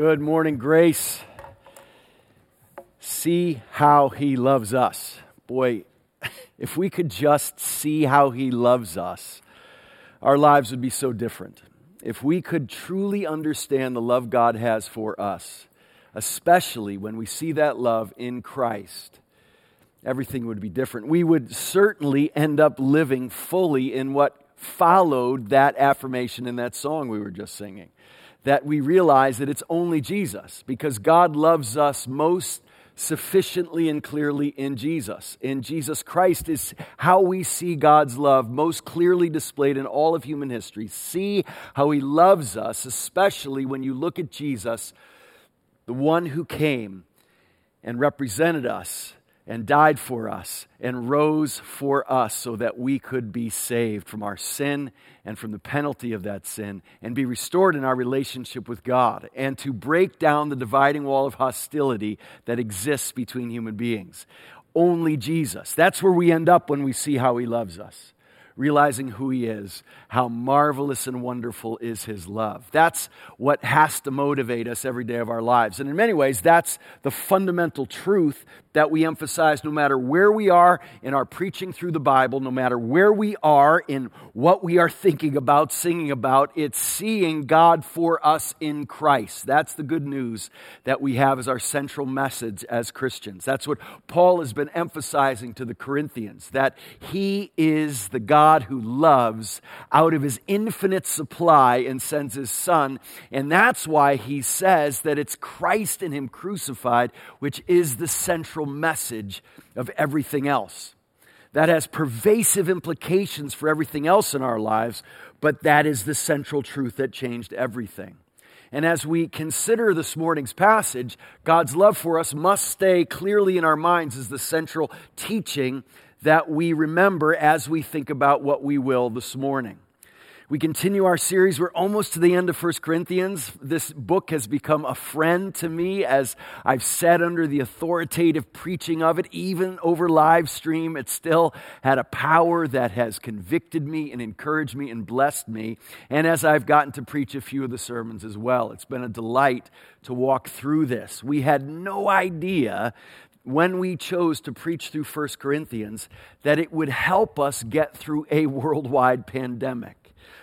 Good morning, Grace. See how he loves us. Boy, if we could just see how he loves us, our lives would be so different. If we could truly understand the love God has for us, especially when we see that love in Christ, everything would be different. We would certainly end up living fully in what followed that affirmation in that song we were just singing that we realize that it's only Jesus because God loves us most sufficiently and clearly in Jesus. In Jesus Christ is how we see God's love most clearly displayed in all of human history. See how He loves us, especially when you look at Jesus, the one who came and represented us and died for us and rose for us so that we could be saved from our sin and from the penalty of that sin and be restored in our relationship with God and to break down the dividing wall of hostility that exists between human beings. Only Jesus. That's where we end up when we see how He loves us realizing who He is, how marvelous and wonderful is His love. That's what has to motivate us every day of our lives. And in many ways, that's the fundamental truth that we emphasize no matter where we are in our preaching through the Bible, no matter where we are in what we are thinking about, singing about, it's seeing God for us in Christ. That's the good news that we have as our central message as Christians. That's what Paul has been emphasizing to the Corinthians that He is the God who loves out of His infinite supply and sends His Son. And that's why He says that it's Christ in Him crucified, which is the central central message of everything else. That has pervasive implications for everything else in our lives, but that is the central truth that changed everything. And as we consider this morning's passage, God's love for us must stay clearly in our minds as the central teaching that we remember as we think about what we will this morning. We continue our series. We're almost to the end of 1 Corinthians. This book has become a friend to me as I've sat under the authoritative preaching of it, even over live stream. It still had a power that has convicted me and encouraged me and blessed me. And as I've gotten to preach a few of the sermons as well, it's been a delight to walk through this. We had no idea when we chose to preach through 1 Corinthians that it would help us get through a worldwide pandemic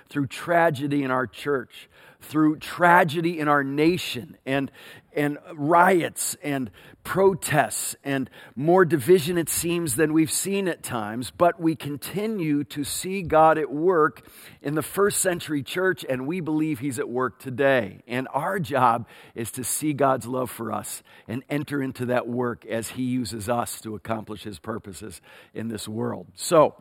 through tragedy in our church, through tragedy in our nation, and, and riots and protests and more division, it seems, than we've seen at times. But we continue to see God at work in the first century church, and we believe He's at work today. And our job is to see God's love for us and enter into that work as He uses us to accomplish His purposes in this world. So,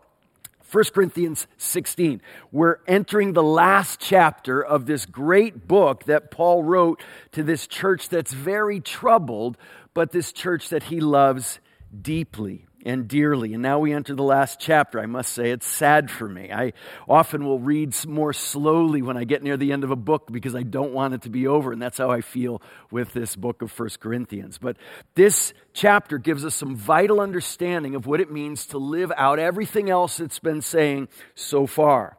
1 Corinthians 16. We're entering the last chapter of this great book that Paul wrote to this church that's very troubled, but this church that he loves deeply and dearly. And now we enter the last chapter. I must say, it's sad for me. I often will read more slowly when I get near the end of a book because I don't want it to be over. And that's how I feel with this book of First Corinthians. But this chapter gives us some vital understanding of what it means to live out everything else it's been saying so far.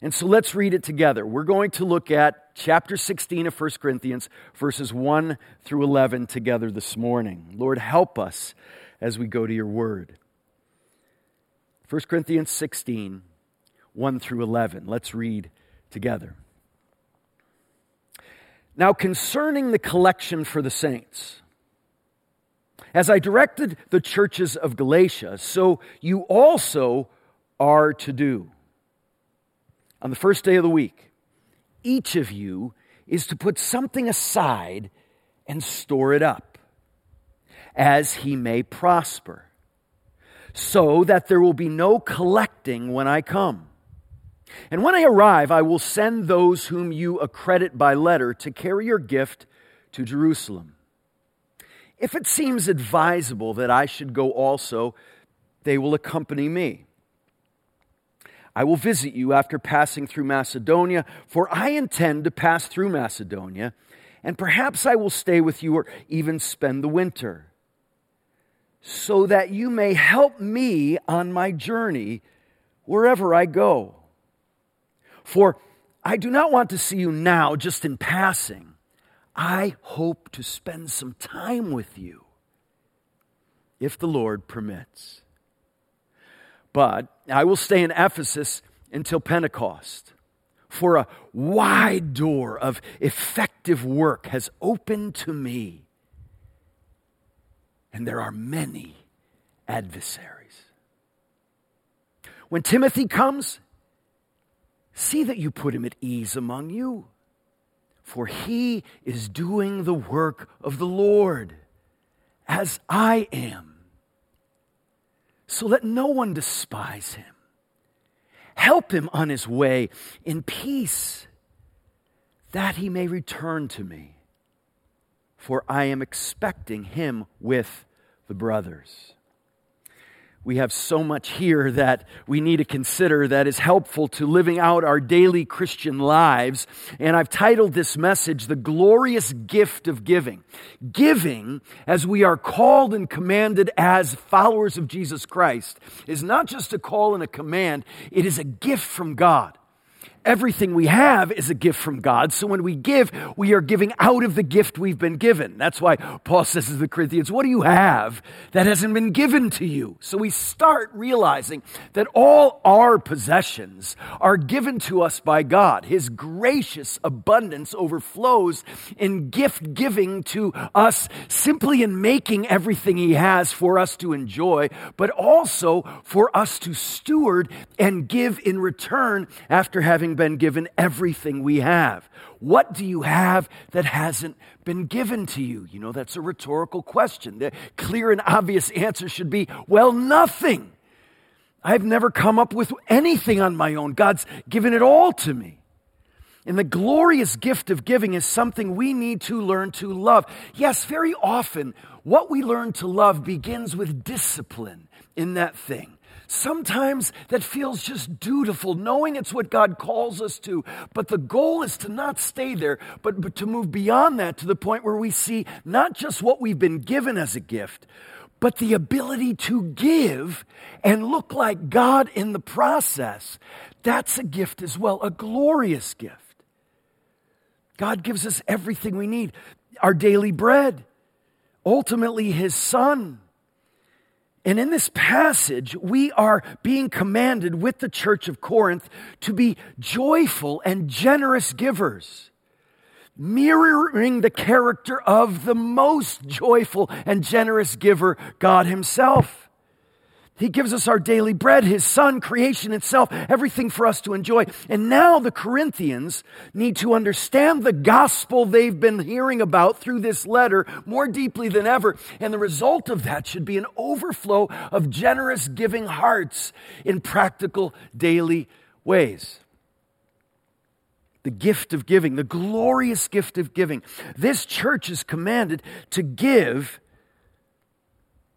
And so let's read it together. We're going to look at chapter 16 of 1 Corinthians, verses 1 through 11 together this morning. Lord, help us as we go to your word. 1 Corinthians 16, 1 through 11. Let's read together. Now, concerning the collection for the saints, as I directed the churches of Galatia, so you also are to do. On the first day of the week, each of you is to put something aside and store it up as he may prosper, so that there will be no collecting when I come. And when I arrive, I will send those whom you accredit by letter to carry your gift to Jerusalem. If it seems advisable that I should go also, they will accompany me. I will visit you after passing through Macedonia, for I intend to pass through Macedonia, and perhaps I will stay with you or even spend the winter so that you may help me on my journey wherever I go. For I do not want to see you now just in passing. I hope to spend some time with you if the Lord permits. But I will stay in Ephesus until Pentecost, for a wide door of effective work has opened to me, and there are many adversaries. When Timothy comes, see that you put him at ease among you, for he is doing the work of the Lord, as I am. So let no one despise him. Help him on his way in peace, that he may return to me, for I am expecting him with the brothers we have so much here that we need to consider that is helpful to living out our daily Christian lives. And I've titled this message, The Glorious Gift of Giving. Giving, as we are called and commanded as followers of Jesus Christ, is not just a call and a command, it is a gift from God. Everything we have is a gift from God. So when we give, we are giving out of the gift we've been given. That's why Paul says to the Corinthians, What do you have that hasn't been given to you? So we start realizing that all our possessions are given to us by God. His gracious abundance overflows in gift giving to us simply in making everything He has for us to enjoy, but also for us to steward and give in return after having having been given everything we have. What do you have that hasn't been given to you? You know, that's a rhetorical question. The clear and obvious answer should be, well, nothing. I've never come up with anything on my own. God's given it all to me. And the glorious gift of giving is something we need to learn to love. Yes, very often, what we learn to love begins with discipline in that thing. Sometimes that feels just dutiful, knowing it's what God calls us to. But the goal is to not stay there, but, but to move beyond that to the point where we see not just what we've been given as a gift, but the ability to give and look like God in the process. That's a gift as well, a glorious gift. God gives us everything we need our daily bread, ultimately, His Son and in this passage, we are being commanded with the church of Corinth to be joyful and generous givers, mirroring the character of the most joyful and generous giver, God Himself. He gives us our daily bread, His Son, creation itself, everything for us to enjoy. And now the Corinthians need to understand the gospel they've been hearing about through this letter more deeply than ever. And the result of that should be an overflow of generous giving hearts in practical daily ways. The gift of giving, the glorious gift of giving. This church is commanded to give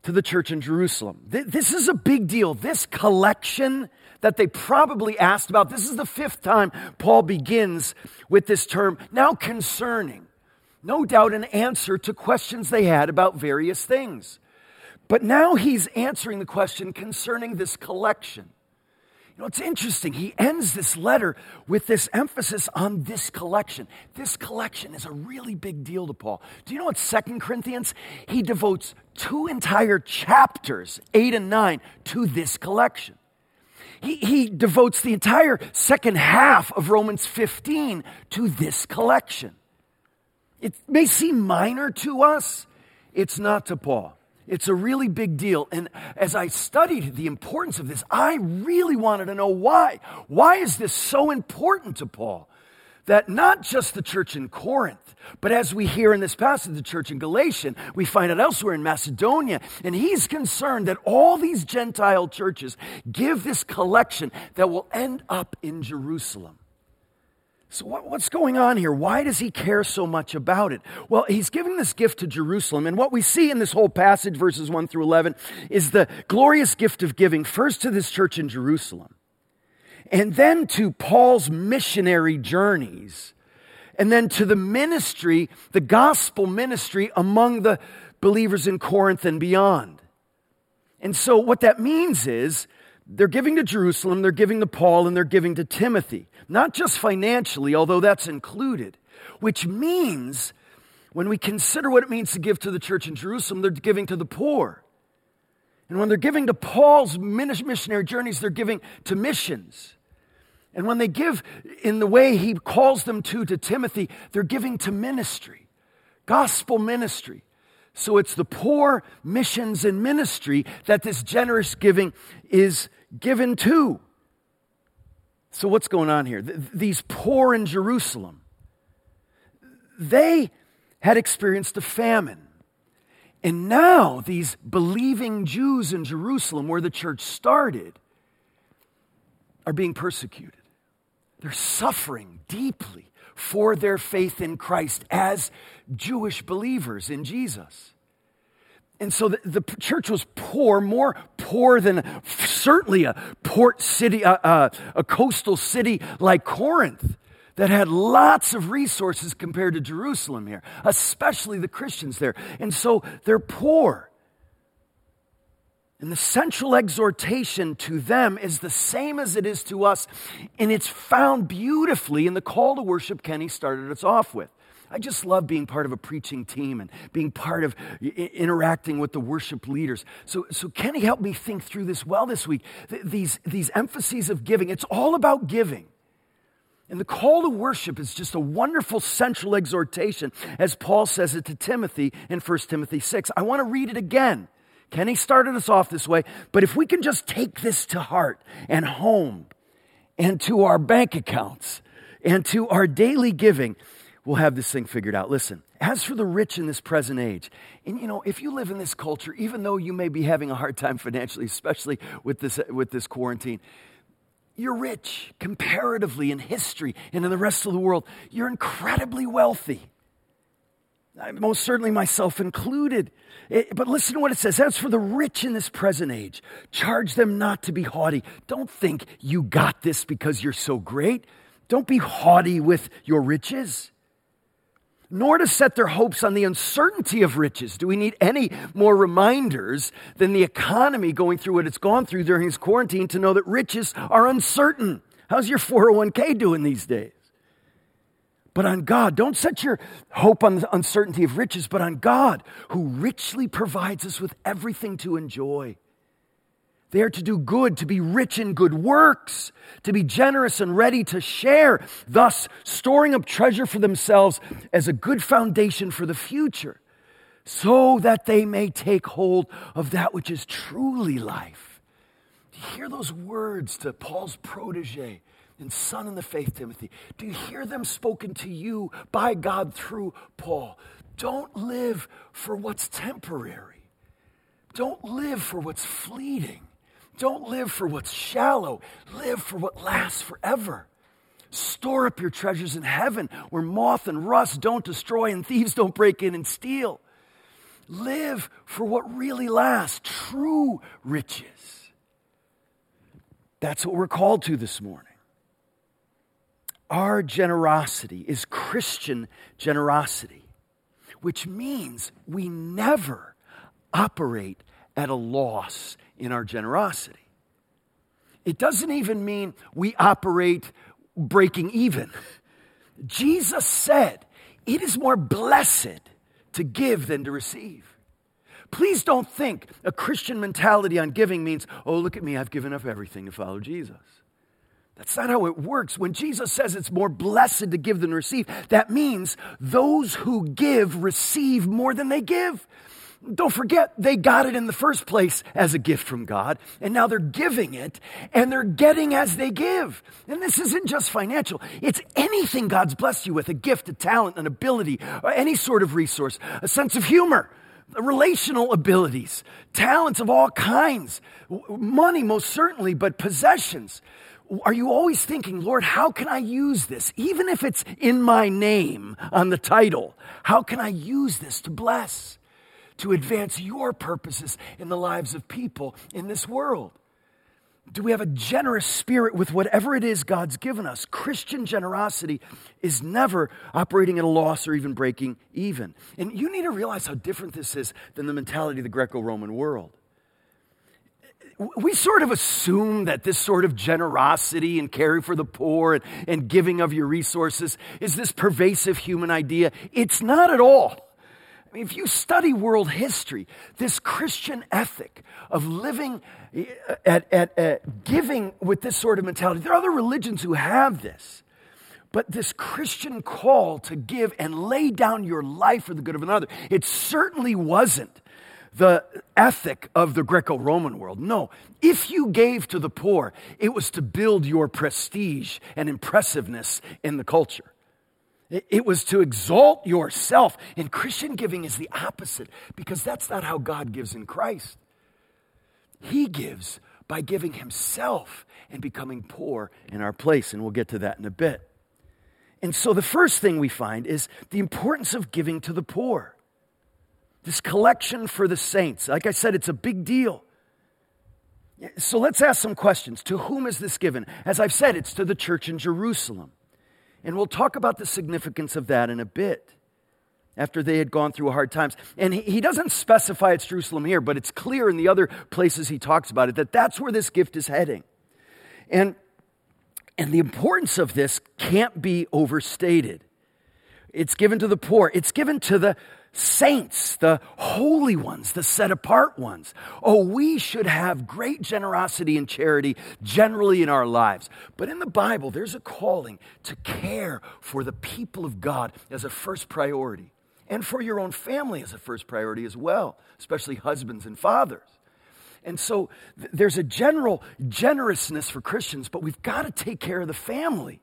to the church in Jerusalem. This is a big deal. This collection that they probably asked about, this is the fifth time Paul begins with this term, now concerning. No doubt an answer to questions they had about various things. But now he's answering the question concerning this collection. You know, it's interesting. He ends this letter with this emphasis on this collection. This collection is a really big deal to Paul. Do you know what Second Corinthians? He devotes two entire chapters, 8 and 9, to this collection. He, he devotes the entire second half of Romans 15 to this collection. It may seem minor to us, it's not to Paul. It's a really big deal. And as I studied the importance of this, I really wanted to know why. Why is this so important to Paul? That not just the church in Corinth, but as we hear in this passage, the church in Galatian, we find it elsewhere in Macedonia. And he's concerned that all these Gentile churches give this collection that will end up in Jerusalem. So, what, what's going on here? Why does he care so much about it? Well, he's giving this gift to Jerusalem. And what we see in this whole passage, verses 1 through 11, is the glorious gift of giving first to this church in Jerusalem, and then to Paul's missionary journeys, and then to the ministry, the gospel ministry among the believers in Corinth and beyond. And so, what that means is they're giving to Jerusalem, they're giving to Paul, and they're giving to Timothy. Not just financially, although that's included, which means When we consider what it means to give to the church in Jerusalem, they're giving to the poor. And when they're giving to Paul's missionary journeys, they're giving to missions. And when they give in the way he calls them to to Timothy, they're giving to ministry, gospel ministry. So it's the poor, missions, and ministry that this generous giving is given to. So, what's going on here? These poor in Jerusalem, they had experienced a famine. And now, these believing Jews in Jerusalem, where the church started, are being persecuted. They're suffering deeply for their faith in Christ as Jewish believers in Jesus. And so the, the, church was poor, more poor than certainly a port city, a, a, a coastal city like Corinth that had lots of resources compared to Jerusalem here, especially the Christians there. And so they're poor. And the central exhortation to them is the same as it is to us, and it's found beautifully in the call to worship Kenny started us off with. I just love being part of a preaching team and being part of interacting with the worship leaders. So, so Kenny helped me think through this well this week. These, these emphases of giving, it's all about giving. And the call to worship is just a wonderful central exhortation, as Paul says it to Timothy in 1 Timothy 6. I want to read it again. Kenny started us off this way, but if we can just take this to heart and home and to our bank accounts and to our daily giving, we'll have this thing figured out. Listen, as for the rich in this present age, and you know, if you live in this culture, even though you may be having a hard time financially, especially with this, with this quarantine, you're rich comparatively in history and in the rest of the world. You're incredibly wealthy. Most certainly myself included. It, but listen to what it says. As for the rich in this present age, charge them not to be haughty. Don't think you got this because you're so great. Don't be haughty with your riches nor to set their hopes on the uncertainty of riches. Do we need any more reminders than the economy going through what it's gone through during this quarantine to know that riches are uncertain? How's your 401k doing these days? But on God, don't set your hope on the uncertainty of riches, but on God, who richly provides us with everything to enjoy. They are to do good, to be rich in good works, to be generous and ready to share, thus storing up treasure for themselves as a good foundation for the future, so that they may take hold of that which is truly life. You hear those words to Paul's protege and son in the faith, Timothy? Do you hear them spoken to you by God through Paul? Don't live for what's temporary. Don't live for what's fleeting. Don't live for what's shallow, live for what lasts forever. Store up your treasures in heaven where moth and rust don't destroy and thieves don't break in and steal. Live for what really lasts, true riches. That's what we're called to this morning. Our generosity is Christian generosity, which means we never operate at a loss in our generosity. It doesn't even mean we operate breaking even. Jesus said, It is more blessed to give than to receive. Please don't think a Christian mentality on giving means, oh, look at me, I've given up everything to follow Jesus. That's not how it works. When Jesus says it's more blessed to give than receive, that means those who give receive more than they give. Don't forget, they got it in the first place as a gift from God, and now they're giving it, and they're getting as they give. And this isn't just financial, it's anything God's blessed you with a gift, a talent, an ability, any sort of resource, a sense of humor, relational abilities, talents of all kinds, money, most certainly, but possessions. Are you always thinking, Lord, how can I use this? Even if it's in my name on the title, how can I use this to bless? to advance your purposes in the lives of people in this world? Do we have a generous spirit with whatever it is God's given us? Christian generosity is never operating at a loss or even breaking even. And you need to realize how different this is than the mentality of the Greco Roman world. We sort of assume that this sort of generosity and caring for the poor and, and giving of your resources is this pervasive human idea. It's not at all. if you study world history, this Christian ethic of living eh, at, at, at giving with this sort of mentality, there are other religions who have this. But this Christian call to give and lay down your life for the good of another, it certainly wasn't the ethic of the Greco Roman world. No, if you gave to the poor, it was to build your prestige and impressiveness in the culture. It was to exalt yourself. And Christian giving is the opposite because that's not how God gives in Christ. He gives by giving himself and becoming poor in our place. And we'll get to that in a bit. And so the first thing we find is the importance of giving to the poor. This collection for the saints. Like I said, it's a big deal. So let's ask some questions. To whom is this given? As I've said, it's to the church in Jerusalem. And we'll talk about the significance of that in a bit after they had gone through hard times. And he, doesn't specify it's Jerusalem here, but it's clear in the other places he talks about it that that's where this gift is heading. And and the importance of this can't be overstated. It's given to the poor, it's given to the saints, the holy ones, the set apart ones. Oh, we should have great generosity and charity generally in our lives. But in the Bible, there's a calling to care for the people of God as a first priority, and for your own family as a first priority as well, especially husbands and fathers. And so th- there's a general generousness for Christians, but we've got to take care of the family.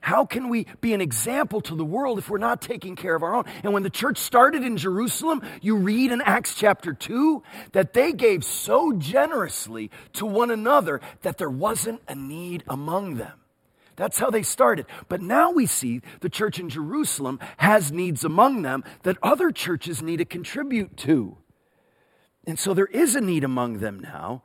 How can we be an example to the world if we're not taking care of our own? And when the church started in Jerusalem, you read in Acts chapter 2 that they gave so generously to one another that there wasn't a need among them. That's how they started. But now we see the church in Jerusalem has needs among them that other churches need to contribute to. And so there is a need among them now,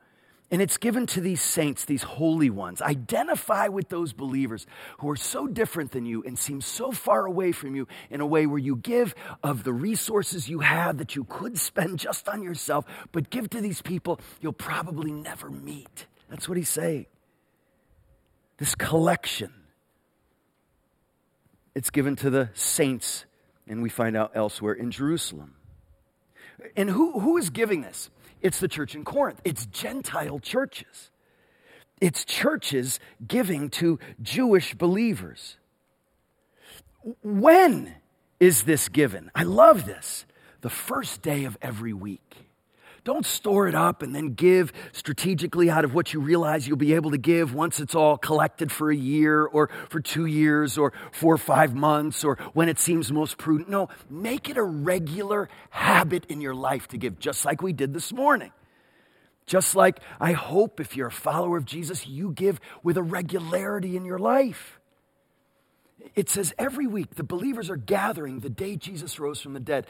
and it's given to these saints, these holy ones. Identify with those believers who are so different than you and seem so far away from you in a way where you give of the resources you have that you could spend just on yourself, but give to these people you'll probably never meet. That's what he's saying. This collection. It's given to the saints, and we find out elsewhere in Jerusalem. And who, who is giving this? It's the church in Corinth, it's Gentile churches. It's churches giving to Jewish believers. When is this given? I love this. The first day of every week. Don't store it up and then give strategically out of what you realize you'll be able to give once it's all collected for a year or for two years or four or five months or when it seems most prudent. No, make it a regular habit in your life to give, just like we did this morning. Just like I hope if you're a follower of Jesus, you give with a regularity in your life. It says every week the believers are gathering the day Jesus rose from the dead.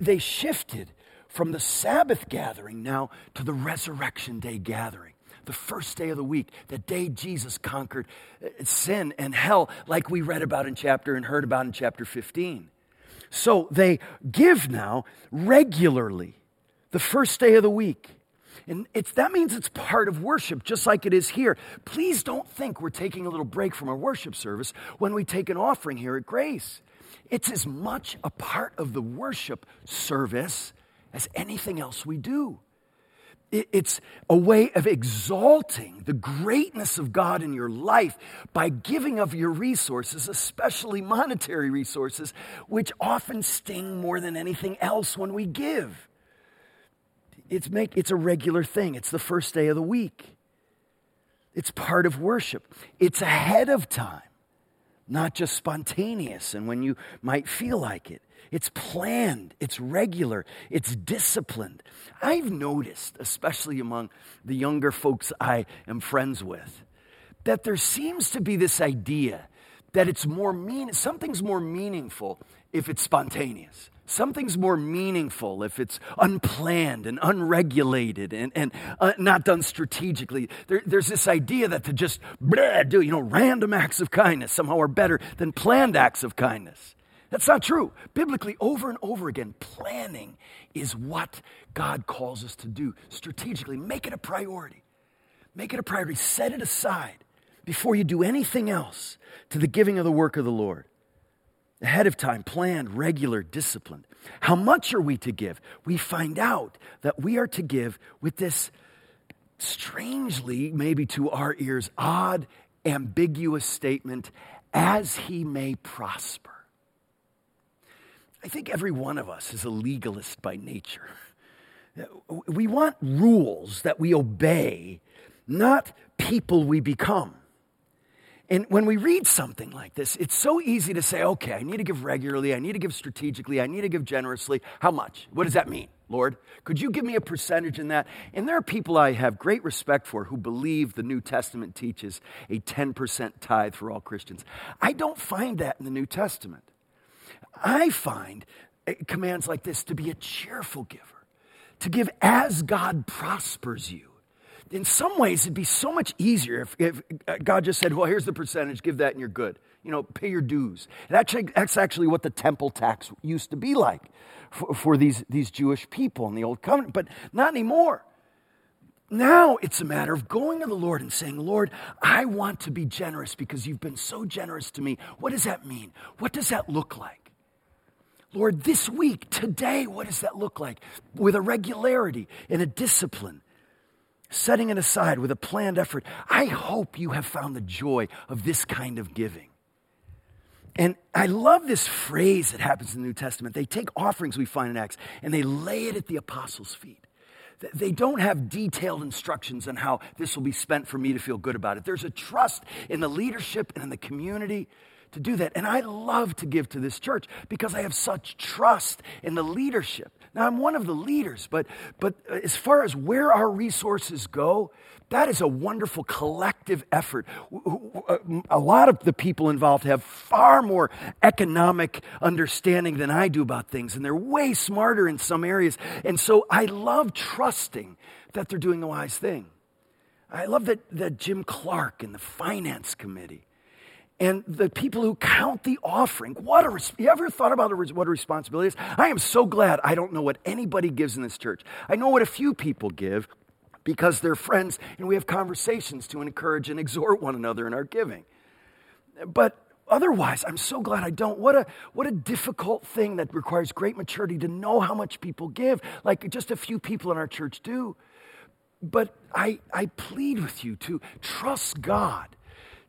They shifted from the Sabbath gathering now to the resurrection day gathering. The first day of the week, the day Jesus conquered uh, sin and hell, like we read about in chapter and heard about in chapter 15. So they give now regularly, the first day of the week. And it's, that means it's part of worship, just like it is here. Please don't think we're taking a little break from our worship service when we take an offering here at Grace. It's as much a part of the worship service as anything else we do. It's a way of exalting the greatness of God in your life by giving of your resources, especially monetary resources, which often sting more than anything else when we give. It's, make, it's a regular thing, it's the first day of the week. It's part of worship, it's ahead of time, not just spontaneous and when you might feel like it. It's planned, it's regular, it's disciplined. I've noticed, especially among the younger folks I am friends with, that there seems to be this idea that it's more mean something's more meaningful if it's spontaneous. Something's more meaningful if it's unplanned and unregulated and, and uh, not done strategically. There, there's this idea that to just do, you know, random acts of kindness somehow are better than planned acts of kindness. That's not true. Biblically, over and over again, planning is what God calls us to do strategically. Make it a priority. Make it a priority. Set it aside before you do anything else to the giving of the work of the Lord. ahead of time, planned, regular, disciplined. How much are we to give? We find out that we are to give with this strangely, maybe to our ears, odd, ambiguous statement as he may prosper. I think every one of us is a legalist by nature. We want rules that we obey, not people we become. And when we read something like this, it's so easy to say, okay, I need to give regularly, I need to give strategically, I need to give generously. How much? What does that mean, Lord? Could you give me a percentage in that? And there are people I have great respect for who believe the New Testament teaches a 10% tithe for all Christians. I don't find that in the New Testament. I find eh, commands like this to be a cheerful giver, to give as God prospers you in some ways, it'd be so much easier if, if, uh, God just said, Well, here's the percentage, give that and you're good. You know, pay your dues. Actually, that's actually what the temple tax used to be like for, for these, these Jewish people in the Old Covenant, but not anymore. Now it's a matter of going to the Lord and saying, Lord, I want to be generous because you've been so generous to me. What does that mean? What does that look like? Lord, this week, today, what does that look like? With a regularity and a discipline setting it aside with a planned effort. I hope you have found the joy of this kind of giving. And I love this phrase that happens in the New Testament. They take offerings we find in Acts and they lay it at the apostles' feet. They don't have detailed instructions on how this will be spent for me to feel good about it. There's a trust in the leadership and in the community to do that. And I love to give to this church because I have such trust in the leadership. Now, I'm one of the leaders, but, but as far as where our resources go, that is a wonderful collective effort. Uh, a lot of the people involved have far more economic understanding than I do about things, and they're way smarter in some areas. And so I love trusting that they're doing the wise thing. I love that, that Jim Clark and the finance committee and the people who count the offering. What a, you ever thought about what a responsibility is? I am so glad I don't know what anybody gives in this church. I know what a few people give because they're friends and we have conversations to encourage and exhort one another in our giving. But otherwise, I'm so glad I don't. What a, what a difficult thing that requires great maturity to know how much people give, like just a few people in our church do. But I, I plead with you to trust God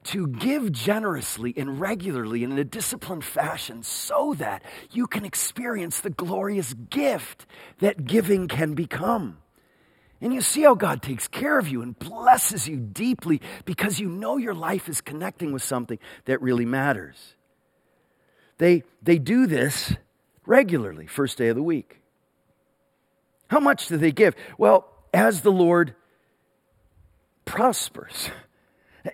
to give generously and regularly and in a disciplined fashion so that you can experience the glorious gift that giving can become. And you see how God takes care of you and blesses you deeply because you know your life is connecting with something that really matters. They, they do this regularly, first day of the week. How much do they give? Well, as the Lord prospers.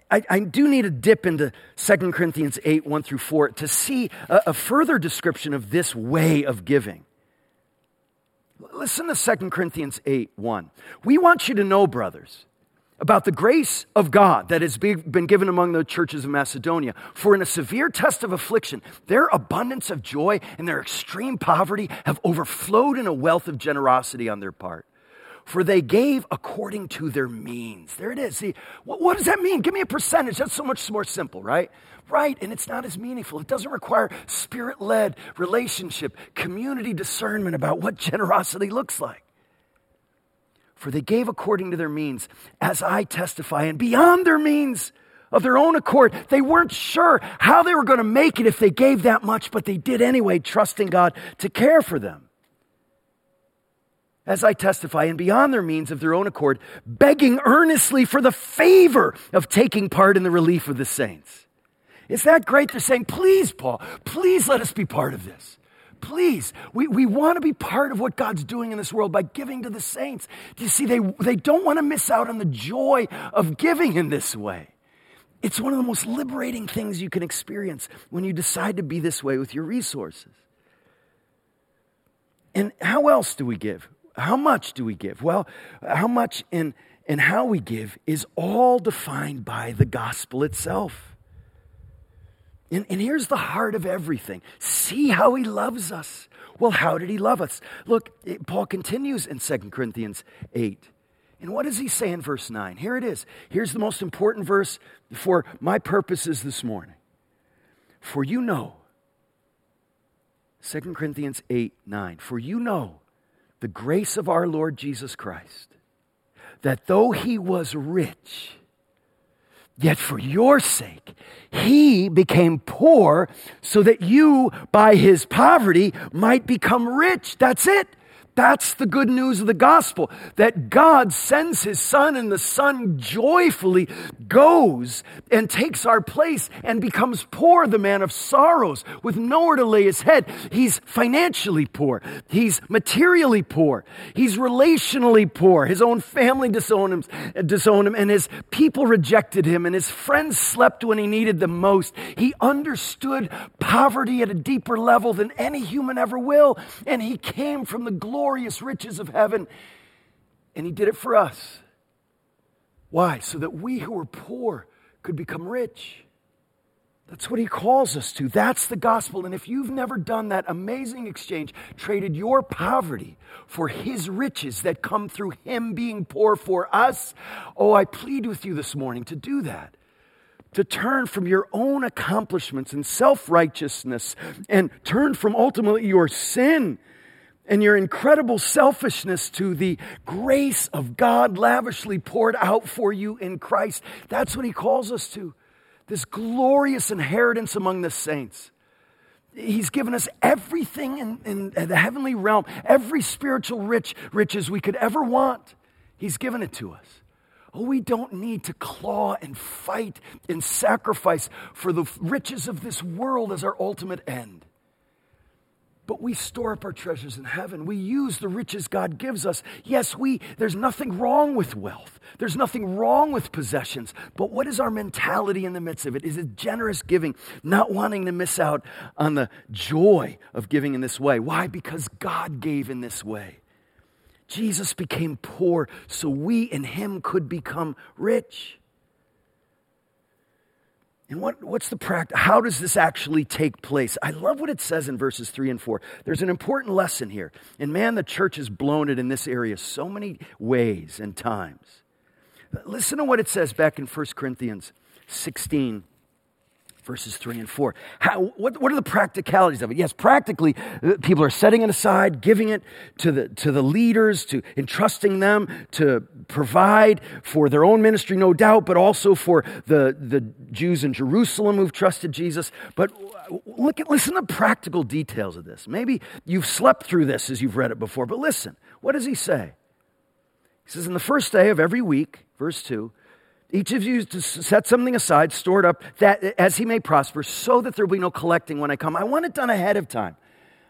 I, I, do need to dip into 2 Corinthians 8, 1 through 4 to see a, a further description of this way of giving. Listen to 2 Corinthians 8, 1. We want you to know, brothers, about the grace of God that has been given among the churches of Macedonia. For in a severe test of affliction, their abundance of joy and their extreme poverty have overflowed in a wealth of generosity on their part for they gave according to their means. There it is. See, what, what, does that mean? Give me a percentage. That's so much more simple, right? Right, and it's not as meaningful. It doesn't require spirit led relationship, community discernment about what generosity looks like. For they gave according to their means, as I testify, and beyond their means of their own accord. They weren't sure how they were going to make it if they gave that much, but they did anyway, trusting God to care for them as I testify, and beyond their means of their own accord, begging earnestly for the favor of taking part in the relief of the saints. Is that great? They're saying, please, Paul, please let us be part of this. Please, we, we want to be part of what God's doing in this world by giving to the saints. Do you see, they, they don't want to miss out on the joy of giving in this way. It's one of the most liberating things you can experience when you decide to be this way with your resources. And how else do we give? How much do we give? Well, how much and, and how we give is all defined by the gospel itself. And, and here's the heart of everything see how he loves us. Well, how did he love us? Look, it, Paul continues in 2 Corinthians 8. And what does he say in verse 9? Here it is. Here's the most important verse for my purposes this morning. For you know 2 Corinthians 8 9. For you know the grace of our Lord Jesus Christ, that though he was rich, Yet for your sake, he became poor so that you, by his poverty, might become rich. That's it. That's the good news of the gospel that God sends his son and the son joyfully goes and takes our place and becomes poor, the man of sorrows, with nowhere to lay his head. He's financially poor. He's materially poor. He's relationally poor. His own family disowned him, disowned him and his people rejected him and his friends slept when he needed them most. He understood poverty at a deeper level than any human ever will. And he came from the glory glorious riches of heaven. And he did it for us. Why? So that we who are poor could become rich. That's what he calls us to. That's the gospel. And if you've never done that amazing exchange, traded your poverty for his riches that come through him being poor for us, oh, I plead with you this morning to do that. To turn from your own accomplishments and self righteousness and turn from ultimately your sin and your incredible selfishness to the grace of God lavishly poured out for you in Christ. That's what he calls us to. This glorious inheritance among the saints. He's given us everything in, in, the heavenly realm, every spiritual rich, riches we could ever want. He's given it to us. Oh, we don't need to claw and fight and sacrifice for the riches of this world as our ultimate end. But we store up our treasures in heaven. We use the riches God gives us. Yes, we there's nothing wrong with wealth. There's nothing wrong with possessions. But what is our mentality in the midst of it? Is it generous giving, not wanting to miss out on the joy of giving in this way? Why? Because God gave in this way. Jesus became poor so we in him could become rich. And what, what's the practice? How does this actually take place? I love what it says in verses three and four. There's an important lesson here. And man, the church has blown it in this area so many ways and times. Listen to what it says back in 1 Corinthians 16, verses 3 and 4. How, what, what are the practicalities of it? Yes, practically, uh, people are setting it aside, giving it to the, to the leaders, to entrusting them to provide for their own ministry, no doubt, but also for the, the Jews in Jerusalem who've trusted Jesus. But look at, listen to practical details of this. Maybe you've slept through this as you've read it before, but listen. What does he say? He says, In the first day of every week, verse 2, each of you to set something aside, store it up, that as he may prosper, so that there will be no collecting when I come. I want it done ahead of time.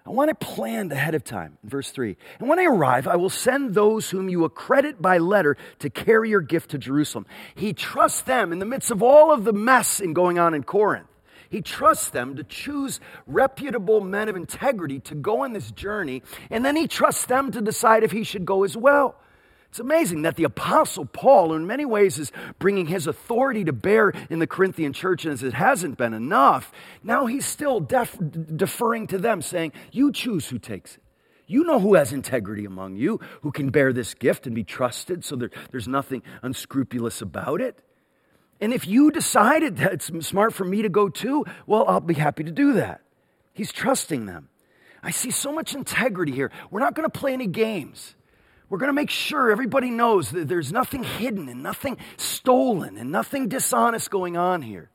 I want it planned ahead of time. Verse 3. And when I arrive, I will send those whom you accredit by letter to carry your gift to Jerusalem. He trusts them in the midst of all of the mess in going on in Corinth. He trusts them to choose reputable men of integrity to go on this journey, and then he trusts them to decide if he should go as well. It's amazing that the Apostle Paul, in many ways, is bringing his authority to bear in the Corinthian church, and as it hasn't been enough, now he's still def- deferring to them, saying, You choose who takes it. You know who has integrity among you, who can bear this gift and be trusted, so there, there's nothing unscrupulous about it. And if you decided that it's smart for me to go too, well, I'll be happy to do that. He's trusting them. I see so much integrity here. We're not going to play any games. We're going to make sure everybody knows that there's nothing hidden and nothing stolen and nothing dishonest going on here.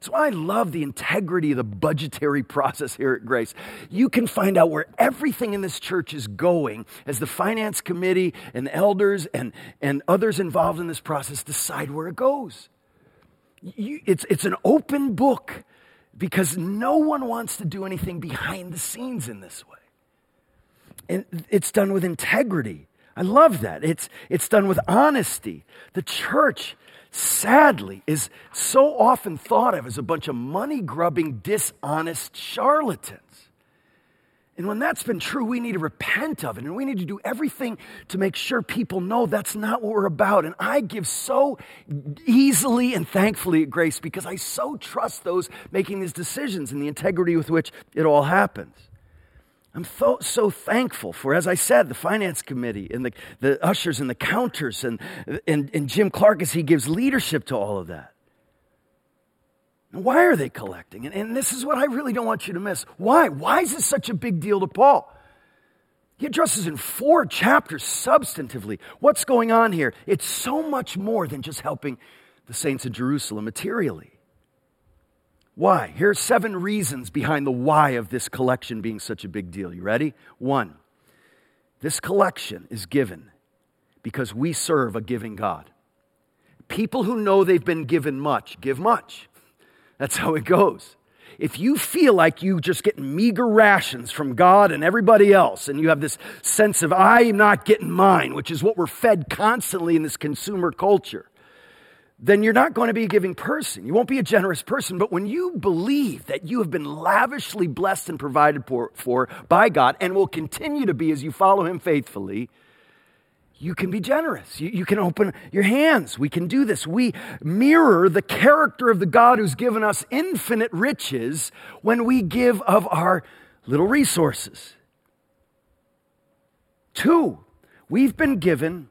That's why I love the integrity of the budgetary process here at Grace. You can find out where everything in this church is going as the finance committee and the elders and, and others involved in this process decide where it goes. You, it's, it's an open book because no one wants to do anything behind the scenes in this way. And it's done with integrity. I love that. It's, it's done with honesty. The church, sadly, is so often thought of as a bunch of money grubbing, dishonest charlatans. And when that's been true, we need to repent of it and we need to do everything to make sure people know that's not what we're about. And I give so easily and thankfully at grace because I so trust those making these decisions and the integrity with which it all happens. I'm so, so thankful for, as I said, the finance committee and the, the ushers and the counters and, and, and Jim Clark as he gives leadership to all of that. And why are they collecting? And, and this is what I really don't want you to miss. Why? Why is this such a big deal to Paul? He addresses in four chapters substantively what's going on here. It's so much more than just helping the saints in Jerusalem materially. Why? Here are seven reasons behind the why of this collection being such a big deal. You ready? One, this collection is given because we serve a giving God. People who know they've been given much give much. That's how it goes. If you feel like you just get meager rations from God and everybody else, and you have this sense of, I'm not getting mine, which is what we're fed constantly in this consumer culture, then you're not going to be a giving person. You won't be a generous person. But when you believe that you have been lavishly blessed and provided for, for by God and will continue to be as you follow Him faithfully, you can be generous. You, you, can open your hands. We can do this. We mirror the character of the God who's given us infinite riches when we give of our little resources. Two, we've been given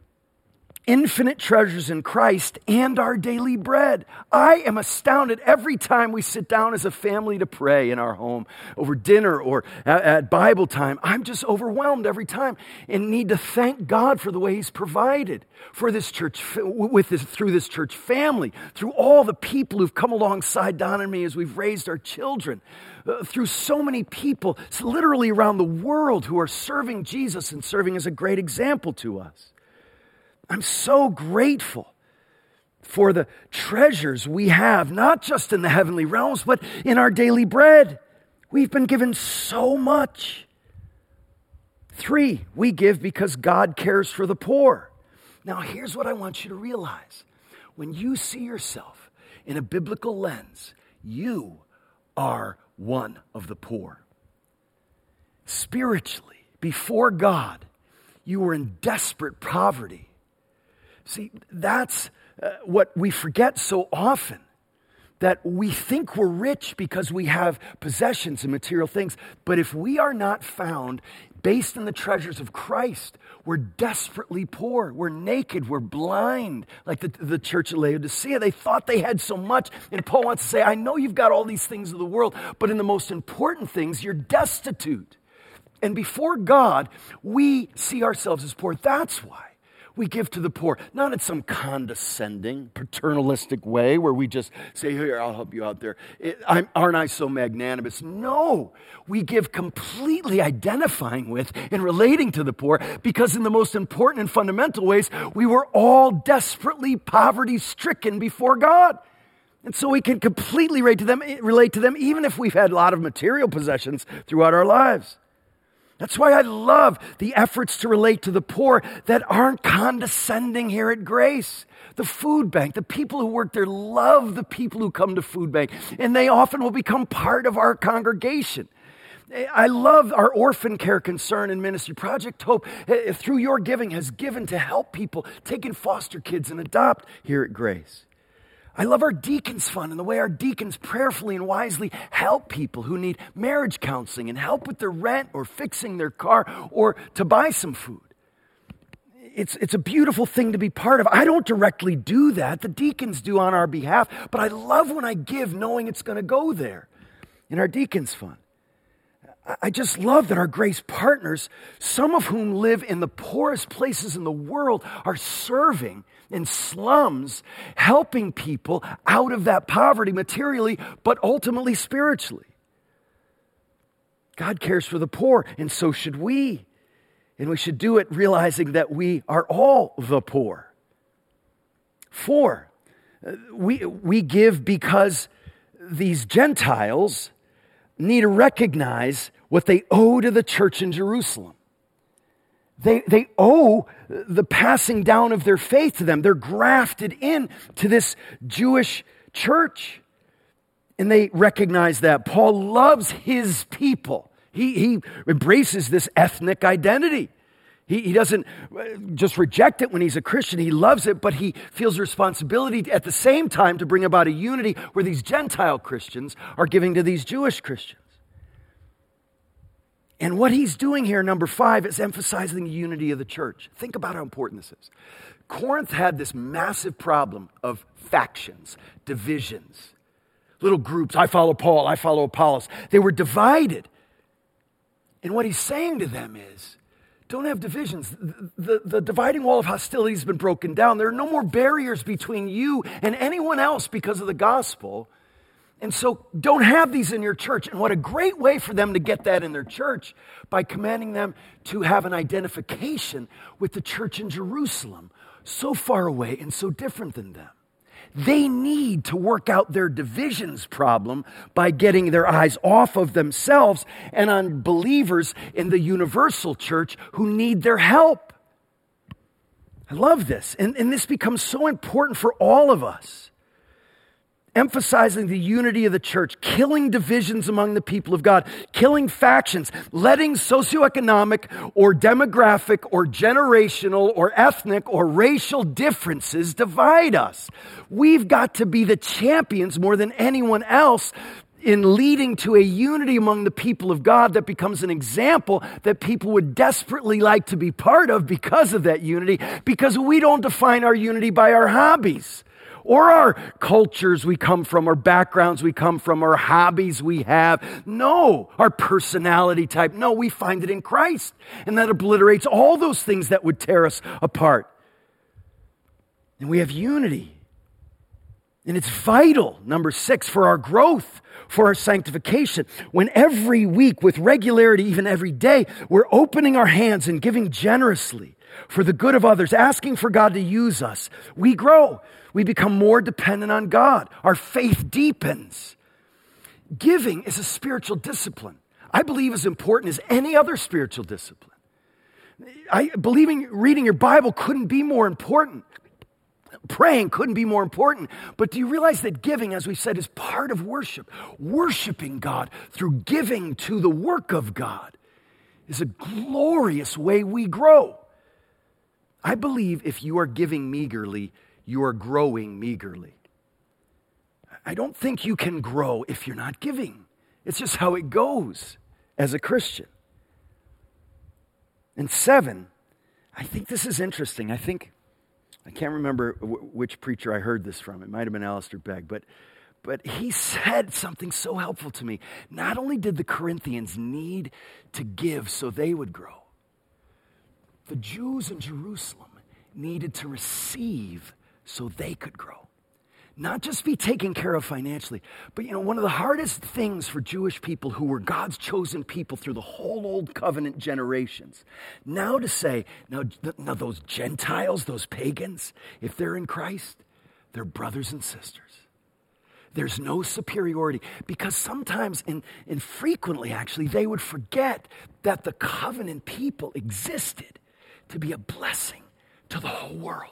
infinite treasures in Christ and our daily bread. I am astounded every time we sit down as a family to pray in our home over dinner or at, Bible time. I'm just overwhelmed every time and need to thank God for the way He's provided for this church, with this, through this church family, through all the people who've come alongside Don and me as we've raised our children. Uh, through so many people, literally around the world, who are serving Jesus and serving as a great example to us. I'm so grateful for the treasures we have, not just in the heavenly realms, but in our daily bread. We've been given so much. Three, we give because God cares for the poor. Now, here's what I want you to realize when you see yourself in a biblical lens, you are one of the poor. Spiritually, before God, you were in desperate poverty. See, that's uh, what we forget so often that we think we're rich because we have possessions and material things. But if we are not found based on the treasures of Christ, we're desperately poor. We're naked. We're blind, like the, the church at Laodicea. They thought they had so much. And Paul wants to say, I know you've got all these things of the world, but in the most important things, you're destitute. And before God, we see ourselves as poor. That's why we give to the poor, not in some condescending, paternalistic way where we just say, Here, I'll help you out there. It, aren't I so magnanimous? No, we give completely identifying with and relating to the poor because, in the most important and fundamental ways, we were all desperately poverty stricken before God. And so we can completely relate to them, relate to them even if we've had a lot of material possessions throughout our lives. That's why I love the efforts to relate to the poor that aren't condescending here at Grace. The food bank, the people who work there love the people who come to food bank, and they often will become part of our congregation. I love our orphan care concern and ministry. Project Hope, eh, through your giving, has given to help people take in foster kids and adopt here at Grace. I love our deacons fund and the way our deacons prayerfully and wisely help people who need marriage counseling and help with their rent or fixing their car or to buy some food. It's, it's a beautiful thing to be part of. I don't directly do that. The deacons do on our behalf, but I love when I give knowing it's going to go there in our deacons fund. I just love that our grace partners, some of whom live in the poorest places in the world, are serving in slums, helping people out of that poverty materially, but ultimately spiritually. God cares for the poor, and so should we. And we should do it realizing that we are all the poor. Four, we, we give because these Gentiles need to recognize what they owe to the church in Jerusalem. They, they owe the passing down of their faith to them. They're grafted in to this Jewish church. And they recognize that. Paul loves his people. He, he embraces this ethnic identity. He, he doesn't uh, just reject it when he's a Christian. He loves it, but he feels responsibility at the same time to bring about a unity where these Gentile Christians are giving to these Jewish Christians. And what he's doing here, number five, is emphasizing the unity of the church. Think about how important this is. Corinth had this massive problem of factions, divisions. little groups. I follow Paul, I follow Apollos. They were divided. And what he's saying to them is don't have divisions. The, the, the, dividing wall of hostility has been broken down. There are no more barriers between you and anyone else because of the gospel. And so don't have these in your church. And what a great way for them to get that in their church by commanding them to have an identification with the church in Jerusalem, so far away and so different than them. They need to work out their divisions problem by getting their eyes off of themselves and on believers in the universal church who need their help. I love this. And, and this becomes so important for all of us emphasizing the unity of the church, killing divisions among the people of God, killing factions, letting socioeconomic or demographic or generational or ethnic or racial differences divide us. We've got to be the champions more than anyone else in leading to a unity among the people of God that becomes an example that people would desperately like to be part of because of that unity, because we don't define our unity by our hobbies or our cultures we come from, our backgrounds we come from, our hobbies we have. No, our personality type. No, we find it in Christ. And that obliterates all those things that would tear us apart. And we have unity. And it's vital, number six, for our growth, for our sanctification. When every week, with regularity, even every day, we're opening our hands and giving generously for the good of others, asking for God to use us, we grow we become more dependent on God. Our faith deepens. Giving is a spiritual discipline. I believe as important as any other spiritual discipline. I believing reading your Bible couldn't be more important. Praying couldn't be more important. But do you realize that giving, as we said, is part of worship? Worshiping God through giving to the work of God is a glorious way we grow. I believe if you are giving meagerly, you are growing meagerly. I don't think you can grow if you're not giving. It's just how it goes as a Christian. And seven, I think this is interesting. I think, I can't remember w- which preacher I heard this from. It might have been Alistair Begg, but, but he said something so helpful to me. Not only did the Corinthians need to give so they would grow, the Jews in Jerusalem needed to receive so they could grow. Not just be taken care of financially, but you know, one of the hardest things for Jewish people who were God's chosen people through the whole old covenant generations, now to say, now, now those Gentiles, those pagans, if they're in Christ, they're brothers and sisters. There's no superiority because sometimes and, and frequently actually they would forget that the covenant people existed to be a blessing to the whole world.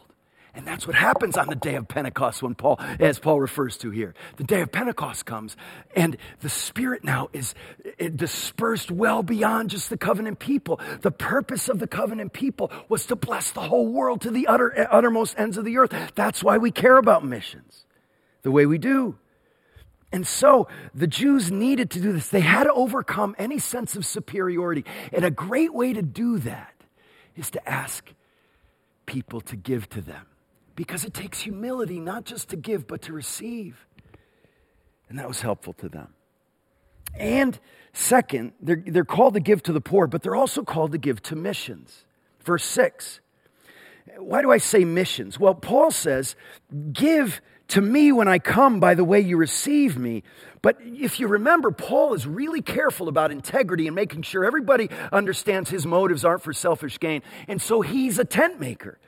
And that's what happens on the day of Pentecost when Paul, as Paul refers to here. The day of Pentecost comes and the Spirit now is eh, dispersed well beyond just the covenant people. The purpose of the covenant people was to bless the whole world to the utter, eh, uttermost ends of the earth. That's why we care about missions the way we do. And so the Jews needed to do this. They had to overcome any sense of superiority. And a great way to do that is to ask people to give to them because it takes humility not just to give, but to receive. And that was helpful to them. And second, they're, they're called to give to the poor, but they're also called to give to missions. Verse 6. Why do I say missions? Well, Paul says, Give to me when I come by the way you receive me. But if you remember, Paul is really careful about integrity and making sure everybody understands his motives aren't for selfish gain. And so he's a tent maker.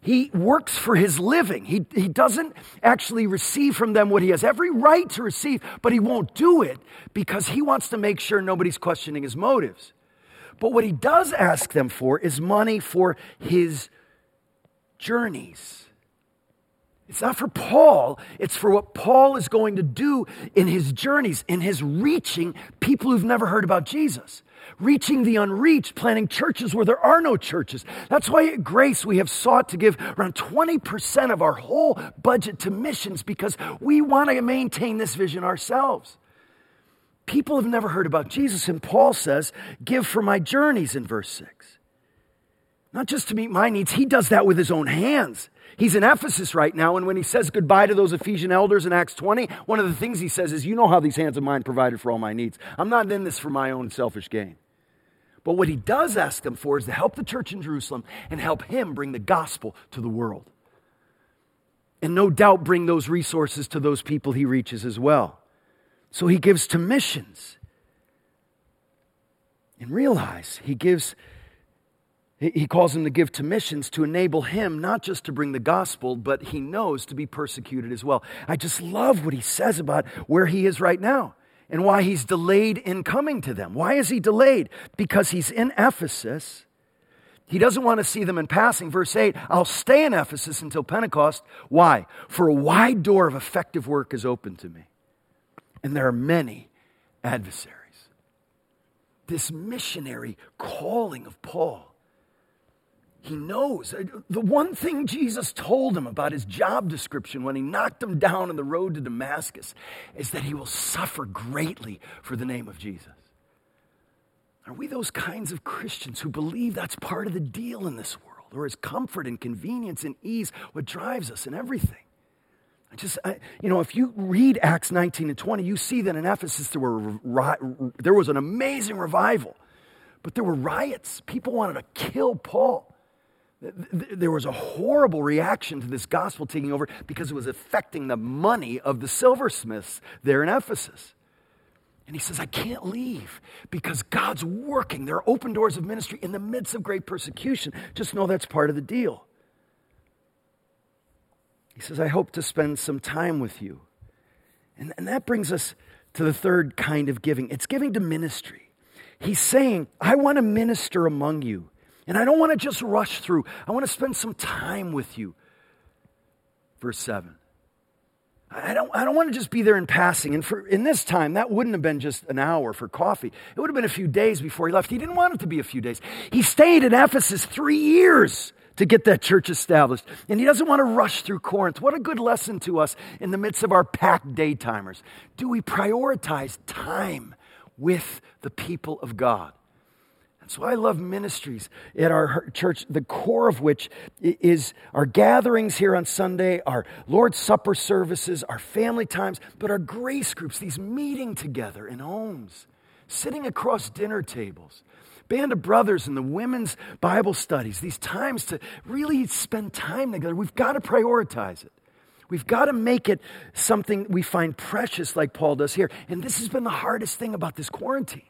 He works for his living. He, he doesn't actually receive from them what he has every right to receive, but he won't do it because he wants to make sure nobody's questioning his motives. But what he does ask them for is money for his journeys. It's not for Paul, it's for what Paul is going to do in his journeys, in his reaching people who've never heard about Jesus reaching the unreached, planting churches where there are no churches. That's why at Grace we have sought to give around 20% of our whole budget to missions because we want to maintain this vision ourselves. People have never heard about Jesus, and Paul says, Give for my journeys in verse 6. Not just to meet my needs, he does that with his own hands. He's in Ephesus right now, and when he says goodbye to those Ephesian elders in Acts 20, one of the things he says is, You know how these hands of mine provided for all my needs. I'm not in this for my own selfish gain. But what he does ask them for is to help the church in Jerusalem and help him bring the gospel to the world. And no doubt bring those resources to those people he reaches as well. So he gives to missions. And realize he gives he calls him to give to missions to enable him not just to bring the gospel, but he knows to be persecuted as well. I just love what he says about where he is right now and why he's delayed in coming to them. Why is he delayed? Because he's in Ephesus. He doesn't want to see them in passing. Verse 8 I'll stay in Ephesus until Pentecost. Why? For a wide door of effective work is open to me, and there are many adversaries. This missionary calling of Paul he knows. Uh, the one thing Jesus told him about his job description when he knocked him down on the road to Damascus is that he will suffer greatly for the name of Jesus. Are we those kinds of Christians who believe that's part of the deal in this world? Or is comfort and convenience and ease what drives us in everything? I just, I, you know, if you read Acts 19 and 20, you see that in Ephesus there, were, there was an amazing revival, but there were riots. People wanted to kill Paul. There was a horrible reaction to this gospel taking over because it was affecting the money of the silversmiths there in Ephesus. And he says, I can't leave because God's working. There are open doors of ministry in the midst of great persecution. Just know that's part of the deal. He says, I hope to spend some time with you. And, and that brings us to the third kind of giving it's giving to ministry. He's saying, I want to minister among you. And I don't want to just rush through, I want to spend some time with you. Verse 7. I don't, I don't want to just be there in passing. And for, in this time, that wouldn't have been just an hour for coffee. It would have been a few days before he left. He didn't want it to be a few days. He stayed in Ephesus three years to get that church established. And he doesn't want to rush through Corinth. What a good lesson to us in the midst of our packed daytimers. Do we prioritize time with the people of God? So I love ministries at our church, the core of which is our gatherings here on Sunday, our Lord's Supper services, our family times, but our grace groups, these meeting together in homes, sitting across dinner tables, band of brothers and the women's Bible studies, these times to really spend time together. We've got to prioritize it. We've got to make it something we find precious, like Paul does here. And this has been the hardest thing about this quarantine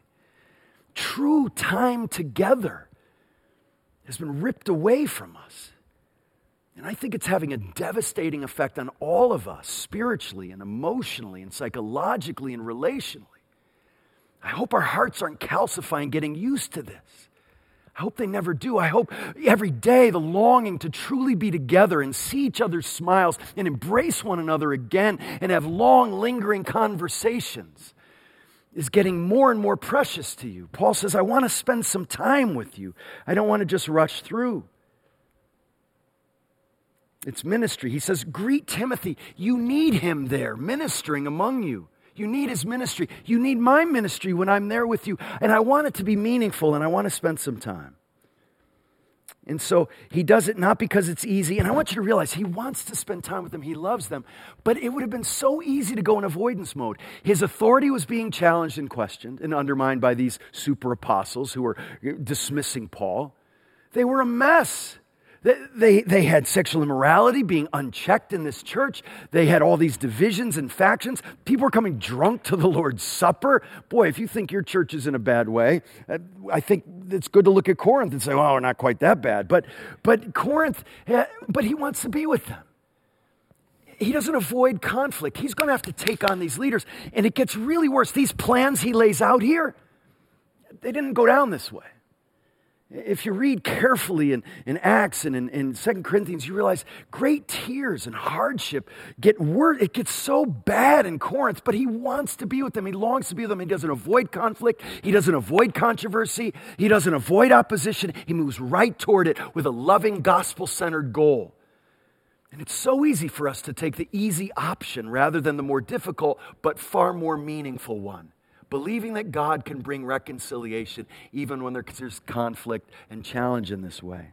true time together has been ripped away from us. And I think it's having a devastating effect on all of us, spiritually and emotionally and psychologically and relationally. I hope our hearts aren't calcifying, getting used to this. I hope they never do. I hope every day the longing to truly be together and see each other's smiles and embrace one another again and have long, lingering conversations is getting more and more precious to you. Paul says, I want to spend some time with you. I don't want to just rush through. It's ministry. He says, Greet Timothy. You need him there, ministering among you. You need his ministry. You need my ministry when I'm there with you. And I want it to be meaningful and I want to spend some time. And so he does it not because it's easy. And I want you to realize he wants to spend time with them. He loves them. But it would have been so easy to go in avoidance mode. His authority was being challenged and questioned and undermined by these super apostles who were dismissing Paul. They were a mess. They, they had sexual immorality being unchecked in this church. They had all these divisions and factions. People were coming drunk to the Lord's Supper. Boy, if you think your church is in a bad way, uh, I think it's good to look at Corinth and say, oh, we're not quite that bad. But, but Corinth, but he wants to be with them. He doesn't avoid conflict. He's going to have to take on these leaders. And it gets really worse. These plans he lays out here, they didn't go down this way. If you read carefully in, in Acts and in, in 2 Corinthians, you realize great tears and hardship get worse. It gets so bad in Corinth, but he wants to be with them. He longs to be with them. He doesn't avoid conflict. He doesn't avoid controversy. He doesn't avoid opposition. He moves right toward it with a loving, gospel centered goal. And it's so easy for us to take the easy option rather than the more difficult, but far more meaningful one believing that God can bring reconciliation even when there's conflict and challenge in this way.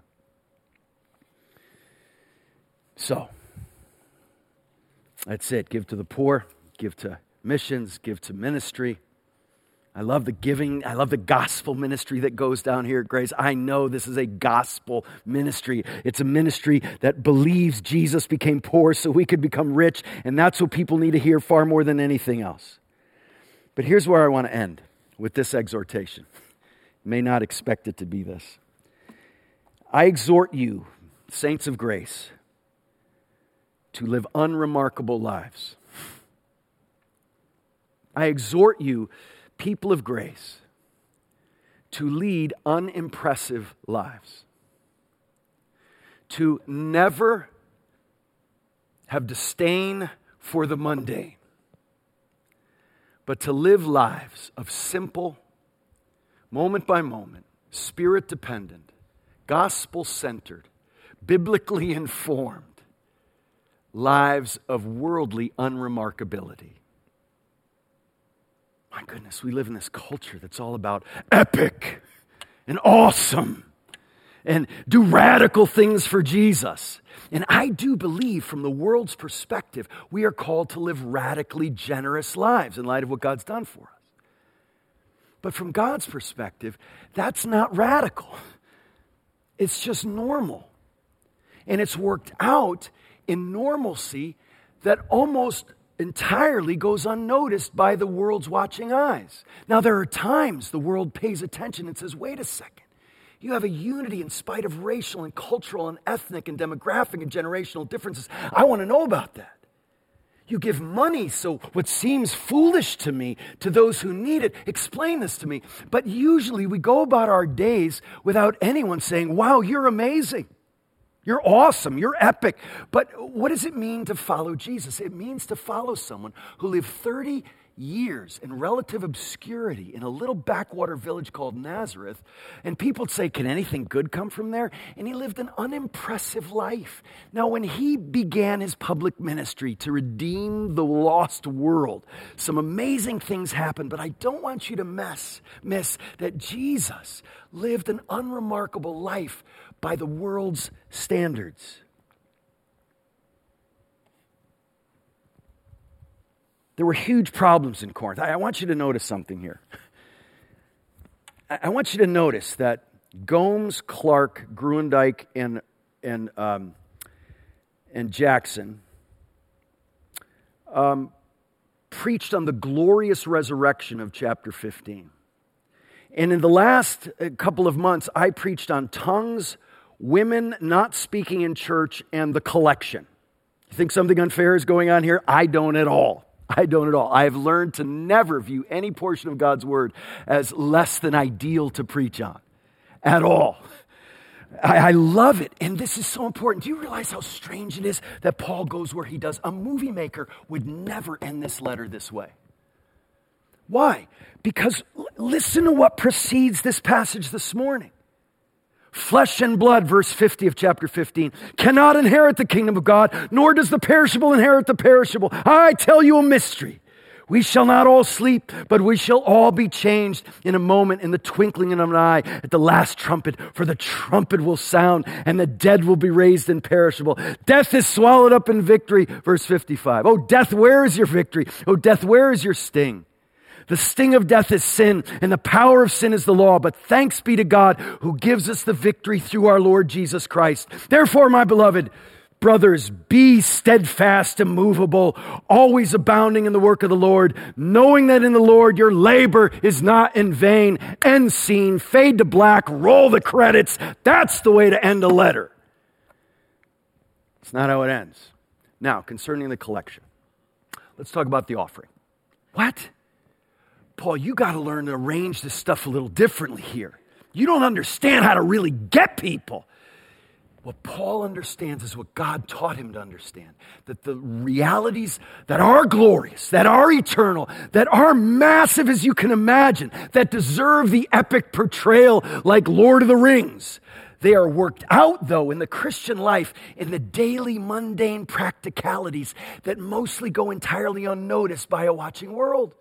So, that's it. Give to the poor, give to missions, give to ministry. I love the giving. I love the gospel ministry that goes down here at Grace. I know this is a gospel ministry. It's a ministry that believes Jesus became poor so we could become rich, and that's what people need to hear far more than anything else. But here's where I want to end with this exhortation. You may not expect it to be this. I exhort you, saints of grace, to live unremarkable lives. I exhort you people of grace to lead unimpressive lives, to never have disdain for the mundane, but to live lives of simple, moment by moment, spirit dependent, gospel centered, biblically informed lives of worldly unremarkability. My goodness, we live in this culture that's all about epic and awesome and do radical things for Jesus. And I do believe, from the world's perspective, we are called to live radically generous lives in light of what God's done for us. But from God's perspective, that's not radical, it's just normal. And it's worked out in normalcy that almost entirely goes unnoticed by the world's watching eyes. Now, there are times the world pays attention and says, wait a second. You have a unity in spite of racial and cultural and ethnic and demographic and generational differences. I want to know about that. You give money, so what seems foolish to me, to those who need it, explain this to me. But usually we go about our days without anyone saying, Wow, you're amazing. You're awesome. You're epic. But what does it mean to follow Jesus? It means to follow someone who lived 30 years in relative obscurity in a little backwater village called Nazareth. And people would say, Can anything good come from there? And he lived an unimpressive life. Now, when he began his public ministry to redeem the lost world, some amazing things happened. But I don't want you to mess, miss that Jesus lived an unremarkable life by the world's standards. There were huge problems in Corinth. I, want you to notice something here. I, want you to notice that Gomes, Clark, Gruendijk, and, and, um, and Jackson um, preached on the glorious resurrection of chapter 15. And in the last uh, couple of months, I preached on tongues, women not speaking in church, and the collection. You think something unfair is going on here? I don't at all. I don't at all. I have learned to never view any portion of God's word as less than ideal to preach on at all. I, I, love it. And this is so important. Do you realize how strange it is that Paul goes where he does? A movie maker would never end this letter this way. Why? Because listen to what precedes this passage this morning. Flesh and blood, verse 50 of chapter 15, cannot inherit the kingdom of God, nor does the perishable inherit the perishable. I tell you a mystery. We shall not all sleep, but we shall all be changed in a moment, in the twinkling of an eye, at the last trumpet. For the trumpet will sound, and the dead will be raised imperishable. Death is swallowed up in victory. Verse 55. Oh, death, where is your victory? Oh, death, where is your sting? The sting of death is sin, and the power of sin is the law. But thanks be to God who gives us the victory through our Lord Jesus Christ. Therefore, my beloved, brothers, be steadfast, immovable, always abounding in the work of the Lord, knowing that in the Lord your labor is not in vain. End scene, fade to black, roll the credits. That's the way to end a letter. It's not how it ends. Now, concerning the collection, let's talk about the offering. What? Paul, you got to learn to arrange this stuff a little differently here. You don't understand how to really get people. What Paul understands is what God taught him to understand that the realities that are glorious, that are eternal, that are massive as you can imagine, that deserve the epic portrayal like Lord of the Rings, they are worked out, though, in the Christian life in the daily mundane practicalities that mostly go entirely unnoticed by a watching world.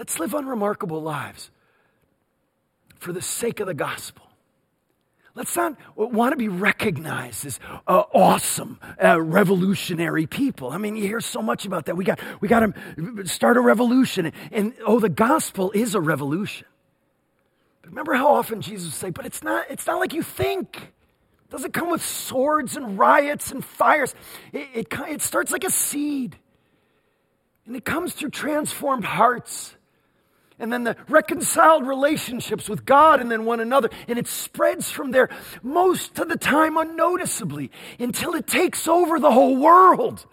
Let's live unremarkable lives for the sake of the gospel. Let's not want to be recognized as uh, awesome, uh, revolutionary people. I mean, you hear so much about that. We got, we got to start a revolution. And, and oh, the gospel is a revolution. But remember how often Jesus would say, but it's not, it's not like you think. It doesn't come with swords and riots and fires. It, it, it starts like a seed. And it comes through transformed hearts and then the reconciled relationships with God and then one another. And it spreads from there most of the time unnoticeably until it takes over the whole world.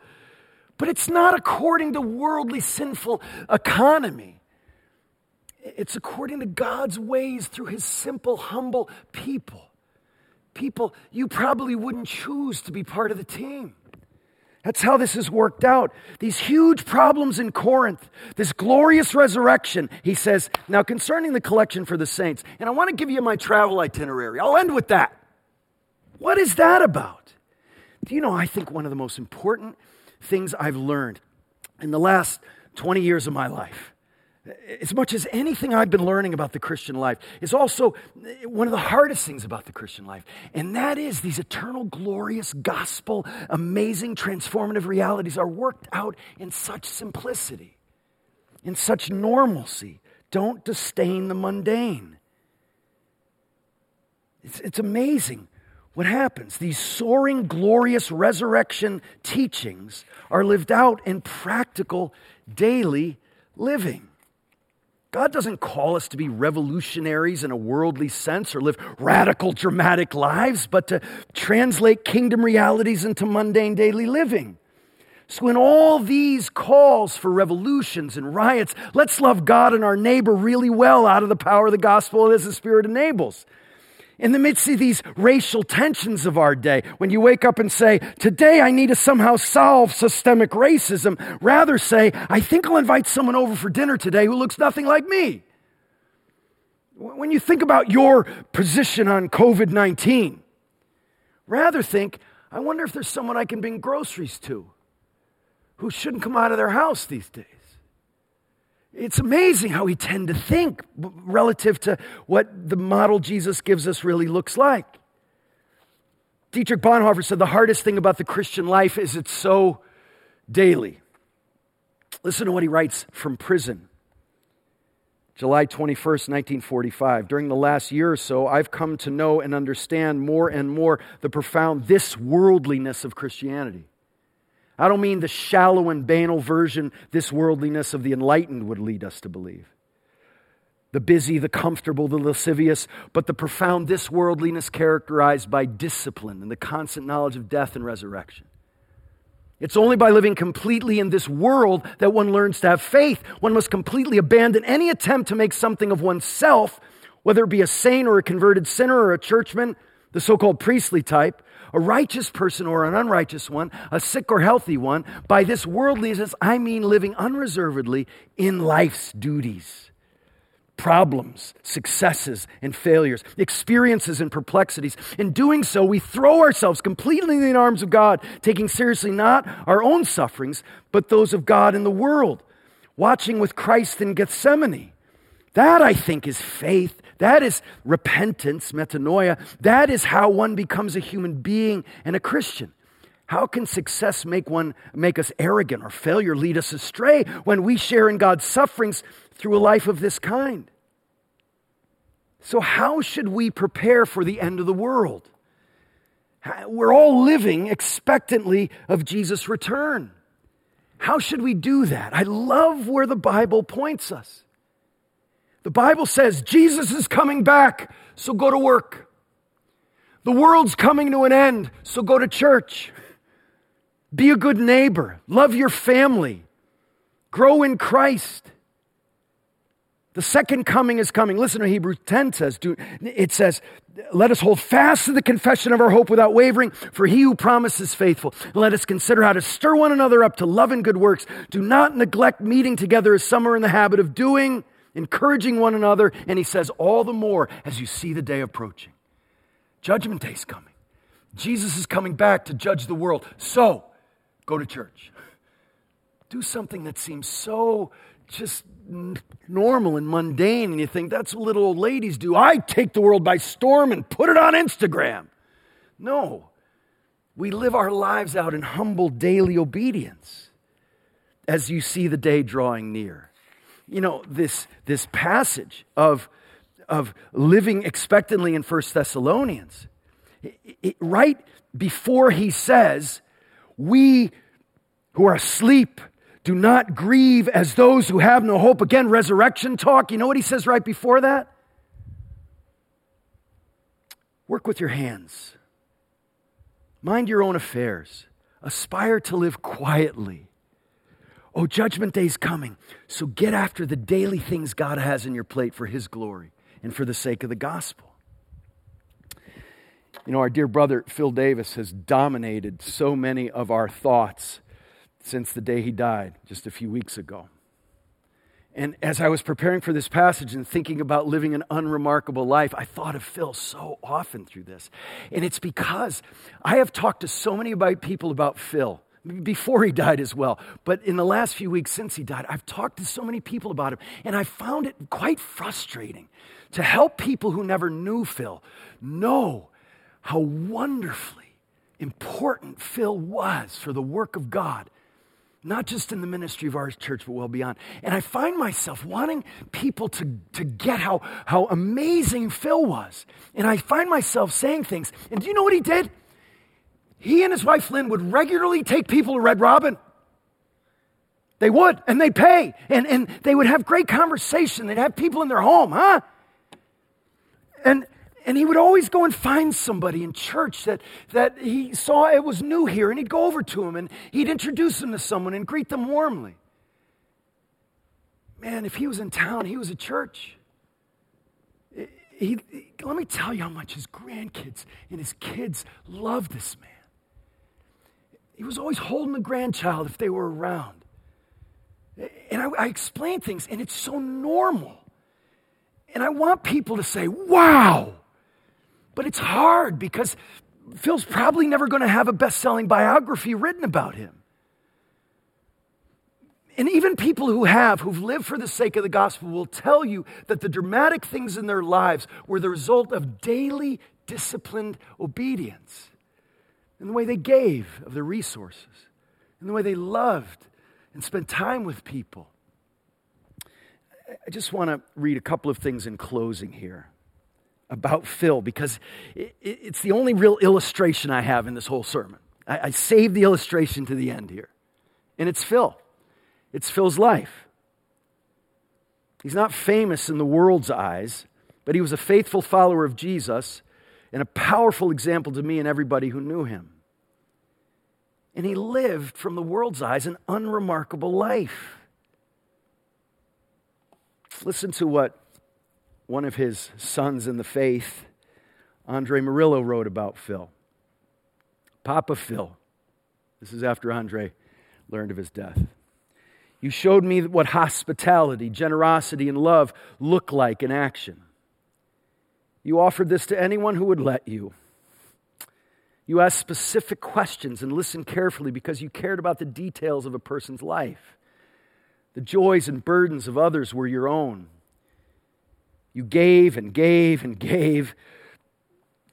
But it's not according to worldly sinful economy. It's according to God's ways through his simple, humble people. People you probably wouldn't choose to be part of the team. That's how this has worked out. These huge problems in Corinth, this glorious resurrection, he says, now concerning the collection for the saints, and I want to give you my travel itinerary. I'll end with that. What is that about? Do you know, I think one of the most important things I've learned in the last 20 years of my life as much as anything I've been learning about the Christian life, is also one of the hardest things about the Christian life. And that is these eternal, glorious, gospel, amazing, transformative realities are worked out in such simplicity, in such normalcy. Don't disdain the mundane. It's, it's amazing what happens. These soaring, glorious resurrection teachings are lived out in practical, daily living. God doesn't call us to be revolutionaries in a worldly sense or live radical, dramatic lives, but to translate kingdom realities into mundane daily living. So, in all these calls for revolutions and riots, let's love God and our neighbor really well out of the power of the gospel as the Spirit enables in the midst of these racial tensions of our day, when you wake up and say, Today I need to somehow solve systemic racism, rather say, I think I'll invite someone over for dinner today who looks nothing like me. When you think about your position on COVID 19, rather think, I wonder if there's someone I can bring groceries to who shouldn't come out of their house these days. It's amazing how we tend to think relative to what the model Jesus gives us really looks like. Dietrich Bonhoeffer said the hardest thing about the Christian life is it's so daily. Listen to what he writes from prison. July 21st, 1945. During the last year or so, I've come to know and understand more and more the profound this worldliness of Christianity. I don't mean the shallow and banal version this worldliness of the enlightened would lead us to believe. The busy, the comfortable, the lascivious, but the profound this worldliness characterized by discipline and the constant knowledge of death and resurrection. It's only by living completely in this world that one learns to have faith. One must completely abandon any attempt to make something of oneself, whether it be a saint or a converted sinner or a churchman, the so called priestly type, a righteous person or an unrighteous one, a sick or healthy one. By this worldliness, I mean living unreservedly in life's duties, problems, successes, and failures, experiences and perplexities. In doing so, we throw ourselves completely in the arms of God, taking seriously not our own sufferings, but those of God in the world, watching with Christ in Gethsemane. That, I think, is faith that is repentance, metanoia. That is how one becomes a human being and a Christian. How can success make one make us arrogant or failure lead us astray when we share in God's sufferings through a life of this kind? So how should we prepare for the end of the world? We're all living expectantly of Jesus' return. How should we do that? I love where the Bible points us. The Bible says Jesus is coming back, so go to work. The world's coming to an end, so go to church. Be a good neighbor. Love your family. Grow in Christ. The second coming is coming. Listen to Hebrews 10 says, it says, let us hold fast to the confession of our hope without wavering, for he who promises faithful. let us consider how to stir one another up to love and good works. Do not neglect meeting together as some are in the habit of doing encouraging one another, and he says, all the more as you see the day approaching. Judgment day is coming. Jesus is coming back to judge the world. So, go to church. Do something that seems so just normal and mundane, and you think that's what little old ladies do. I take the world by storm and put it on Instagram. No, we live our lives out in humble daily obedience as you see the day drawing near. You know, this, this passage of, of living expectantly in First Thessalonians, it, it, right before he says, We who are asleep, do not grieve as those who have no hope. Again, resurrection talk. You know what he says right before that? Work with your hands, mind your own affairs, aspire to live quietly. Oh, judgment day's coming. So get after the daily things God has in your plate for his glory and for the sake of the gospel. You know, our dear brother Phil Davis has dominated so many of our thoughts since the day he died just a few weeks ago. And as I was preparing for this passage and thinking about living an unremarkable life, I thought of Phil so often through this. And it's because I have talked to so many people about Phil before he died as well. But in the last few weeks since he died, I've talked to so many people about him. And I found it quite frustrating to help people who never knew Phil know how wonderfully important Phil was for the work of God not just in the ministry of our church, but well beyond. And I find myself wanting people to, to get how, how amazing Phil was. And I find myself saying things. And do you know what he did? He and his wife Lynn would regularly take people to Red Robin. They would, and they'd pay, and, and they would have great conversation. They'd have people in their home, huh? And and he would always go and find somebody in church that, that he saw it was new here, and he'd go over to them and he'd introduce them to someone and greet them warmly. Man, if he was in town, he was at church. He, he, let me tell you how much his grandkids and his kids love this man. He was always holding the grandchild if they were around. And I, I explain things, and it's so normal. And I want people to say, wow, but it's hard because Phil's probably never going to have a best selling biography written about him. And even people who have, who've lived for the sake of the gospel, will tell you that the dramatic things in their lives were the result of daily disciplined obedience in the way they gave of their resources, in the way they loved and spent time with people. I just want to read a couple of things in closing here about Phil because it, it, it's the only real illustration I have in this whole sermon. I saved the illustration to the end here. And it's Phil, it's Phil's life. He's not famous in the world's eyes, but he was a faithful follower of Jesus and a powerful example to me and everybody who knew him. And he lived, from the world's eyes, an unremarkable life. Listen to what one of his sons in the faith, Andre Murillo, wrote about Phil. Papa Phil. This is after Andre learned of his death. You showed me what hospitality, generosity, and love look like in action. You offered this to anyone who would let you. You asked specific questions and listened carefully because you cared about the details of a person's life. The joys and burdens of others were your own. You gave and gave and gave,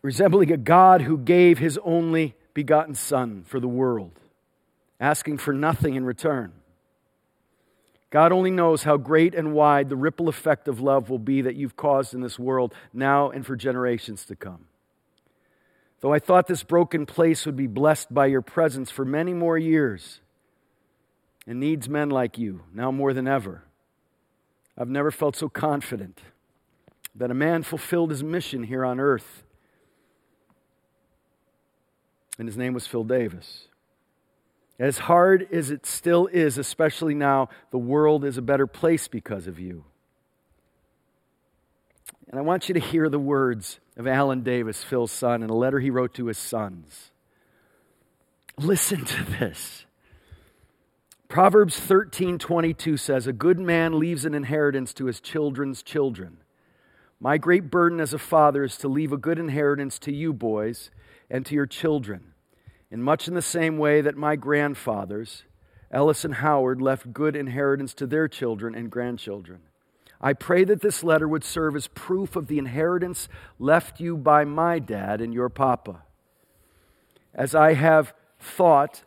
resembling a God who gave his only begotten Son for the world, asking for nothing in return. God only knows how great and wide the ripple effect of love will be that you've caused in this world now and for generations to come. Though I thought this broken place would be blessed by your presence for many more years and needs men like you, now more than ever, I've never felt so confident that a man fulfilled his mission here on earth. And his name was Phil Davis. As hard as it still is, especially now, the world is a better place because of you. And I want you to hear the words of Alan Davis, Phil's son, in a letter he wrote to his sons. Listen to this. Proverbs 13 22 says, A good man leaves an inheritance to his children's children. My great burden as a father is to leave a good inheritance to you, boys, and to your children, in much in the same way that my grandfathers, Ellis and Howard left good inheritance to their children and grandchildren. I pray that this letter would serve as proof of the inheritance left you by my dad and your papa. As I have thought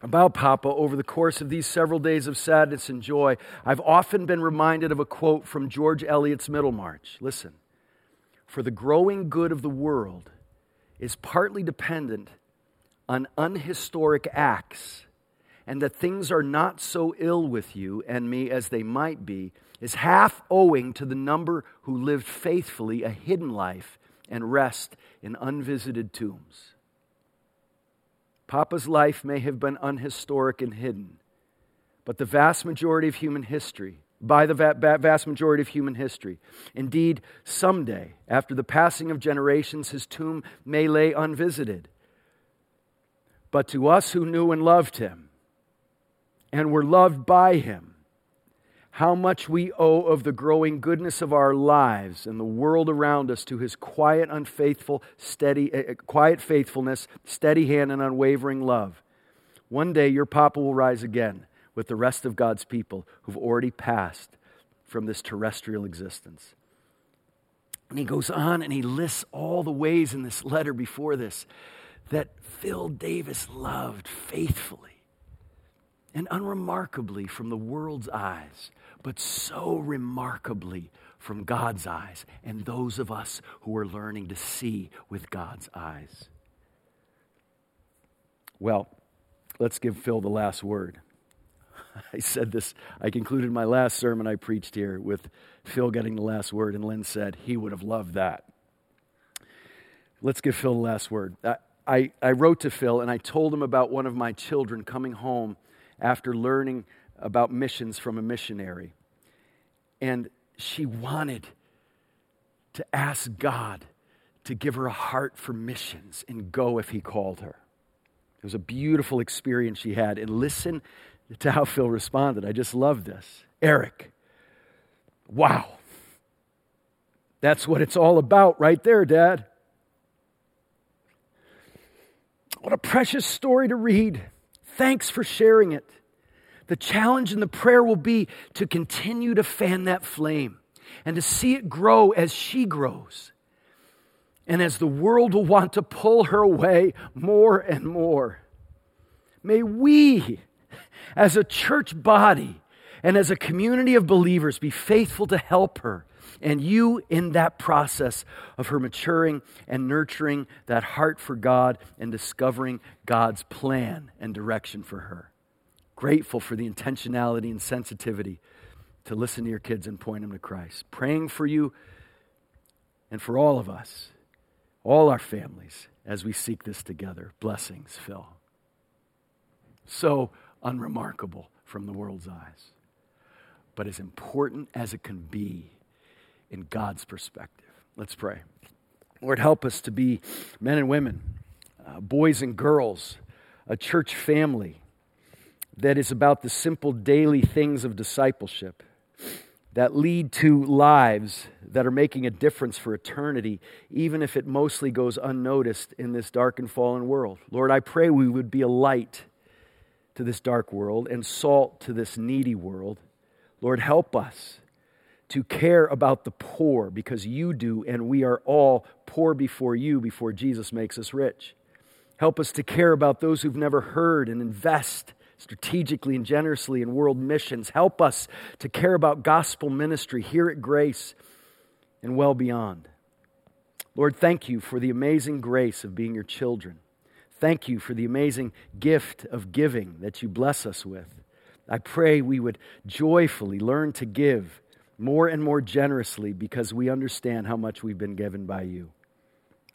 about Papa over the course of these several days of sadness and joy, I've often been reminded of a quote from George Eliot's Middlemarch. Listen, for the growing good of the world is partly dependent on unhistoric acts, and that things are not so ill with you and me as they might be is half owing to the number who lived faithfully a hidden life and rest in unvisited tombs. Papa's life may have been unhistoric and hidden, but the vast majority of human history, by the vast majority of human history, indeed, someday, after the passing of generations, his tomb may lay unvisited. But to us who knew and loved him and were loved by him, how much we owe of the growing goodness of our lives and the world around us to his quiet unfaithful steady uh, quiet faithfulness steady hand and unwavering love. One day your papa will rise again with the rest of god's people who've already passed from this terrestrial existence. And he goes on and he lists all the ways in this letter before this that phil davis loved faithfully and unremarkably from the world's eyes but so remarkably from God's eyes and those of us who are learning to see with God's eyes. Well, let's give Phil the last word. I said this, I concluded my last sermon I preached here with Phil getting the last word, and Lynn said he would have loved that. Let's give Phil the last word. I, I, I wrote to Phil and I told him about one of my children coming home after learning about missions from a missionary. And she wanted to ask God to give her a heart for missions and go if He called her. It was a beautiful experience she had. And listen to how Phil responded. I just love this. Eric, wow. That's what it's all about right there, Dad. What a precious story to read. Thanks for sharing it. The challenge and the prayer will be to continue to fan that flame and to see it grow as she grows. And as the world will want to pull her away more and more. May we, as a church body and as a community of believers, be faithful to help her and you in that process of her maturing and nurturing that heart for God and discovering God's plan and direction for her grateful for the intentionality and sensitivity to listen to your kids and point them to Christ. Praying for you and for all of us, all our families, as we seek this together. Blessings, Phil. So unremarkable from the world's eyes, but as important as it can be in God's perspective. Let's pray. Lord, help us to be men and women, uh, boys and girls, a church family that is about the simple daily things of discipleship that lead to lives that are making a difference for eternity, even if it mostly goes unnoticed in this dark and fallen world. Lord, I pray we would be a light to this dark world and salt to this needy world. Lord, help us to care about the poor because you do, and we are all poor before you before Jesus makes us rich. Help us to care about those who've never heard and invest strategically and generously in world missions. Help us to care about gospel ministry here at Grace and well beyond. Lord, thank you for the amazing grace of being your children. Thank you for the amazing gift of giving that you bless us with. I pray we would joyfully learn to give more and more generously because we understand how much we've been given by you.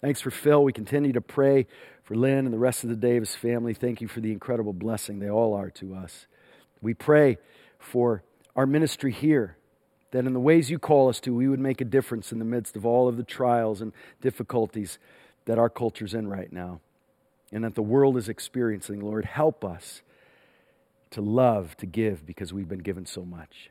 Thanks for Phil. We continue to pray for Lynn and the rest of the Davis family. Thank you for the incredible blessing they all are to us. We pray for our ministry here, that in the ways you call us to, we would make a difference in the midst of all of the trials and difficulties that our culture's in right now and that the world is experiencing. Lord, help us to love, to give, because we've been given so much.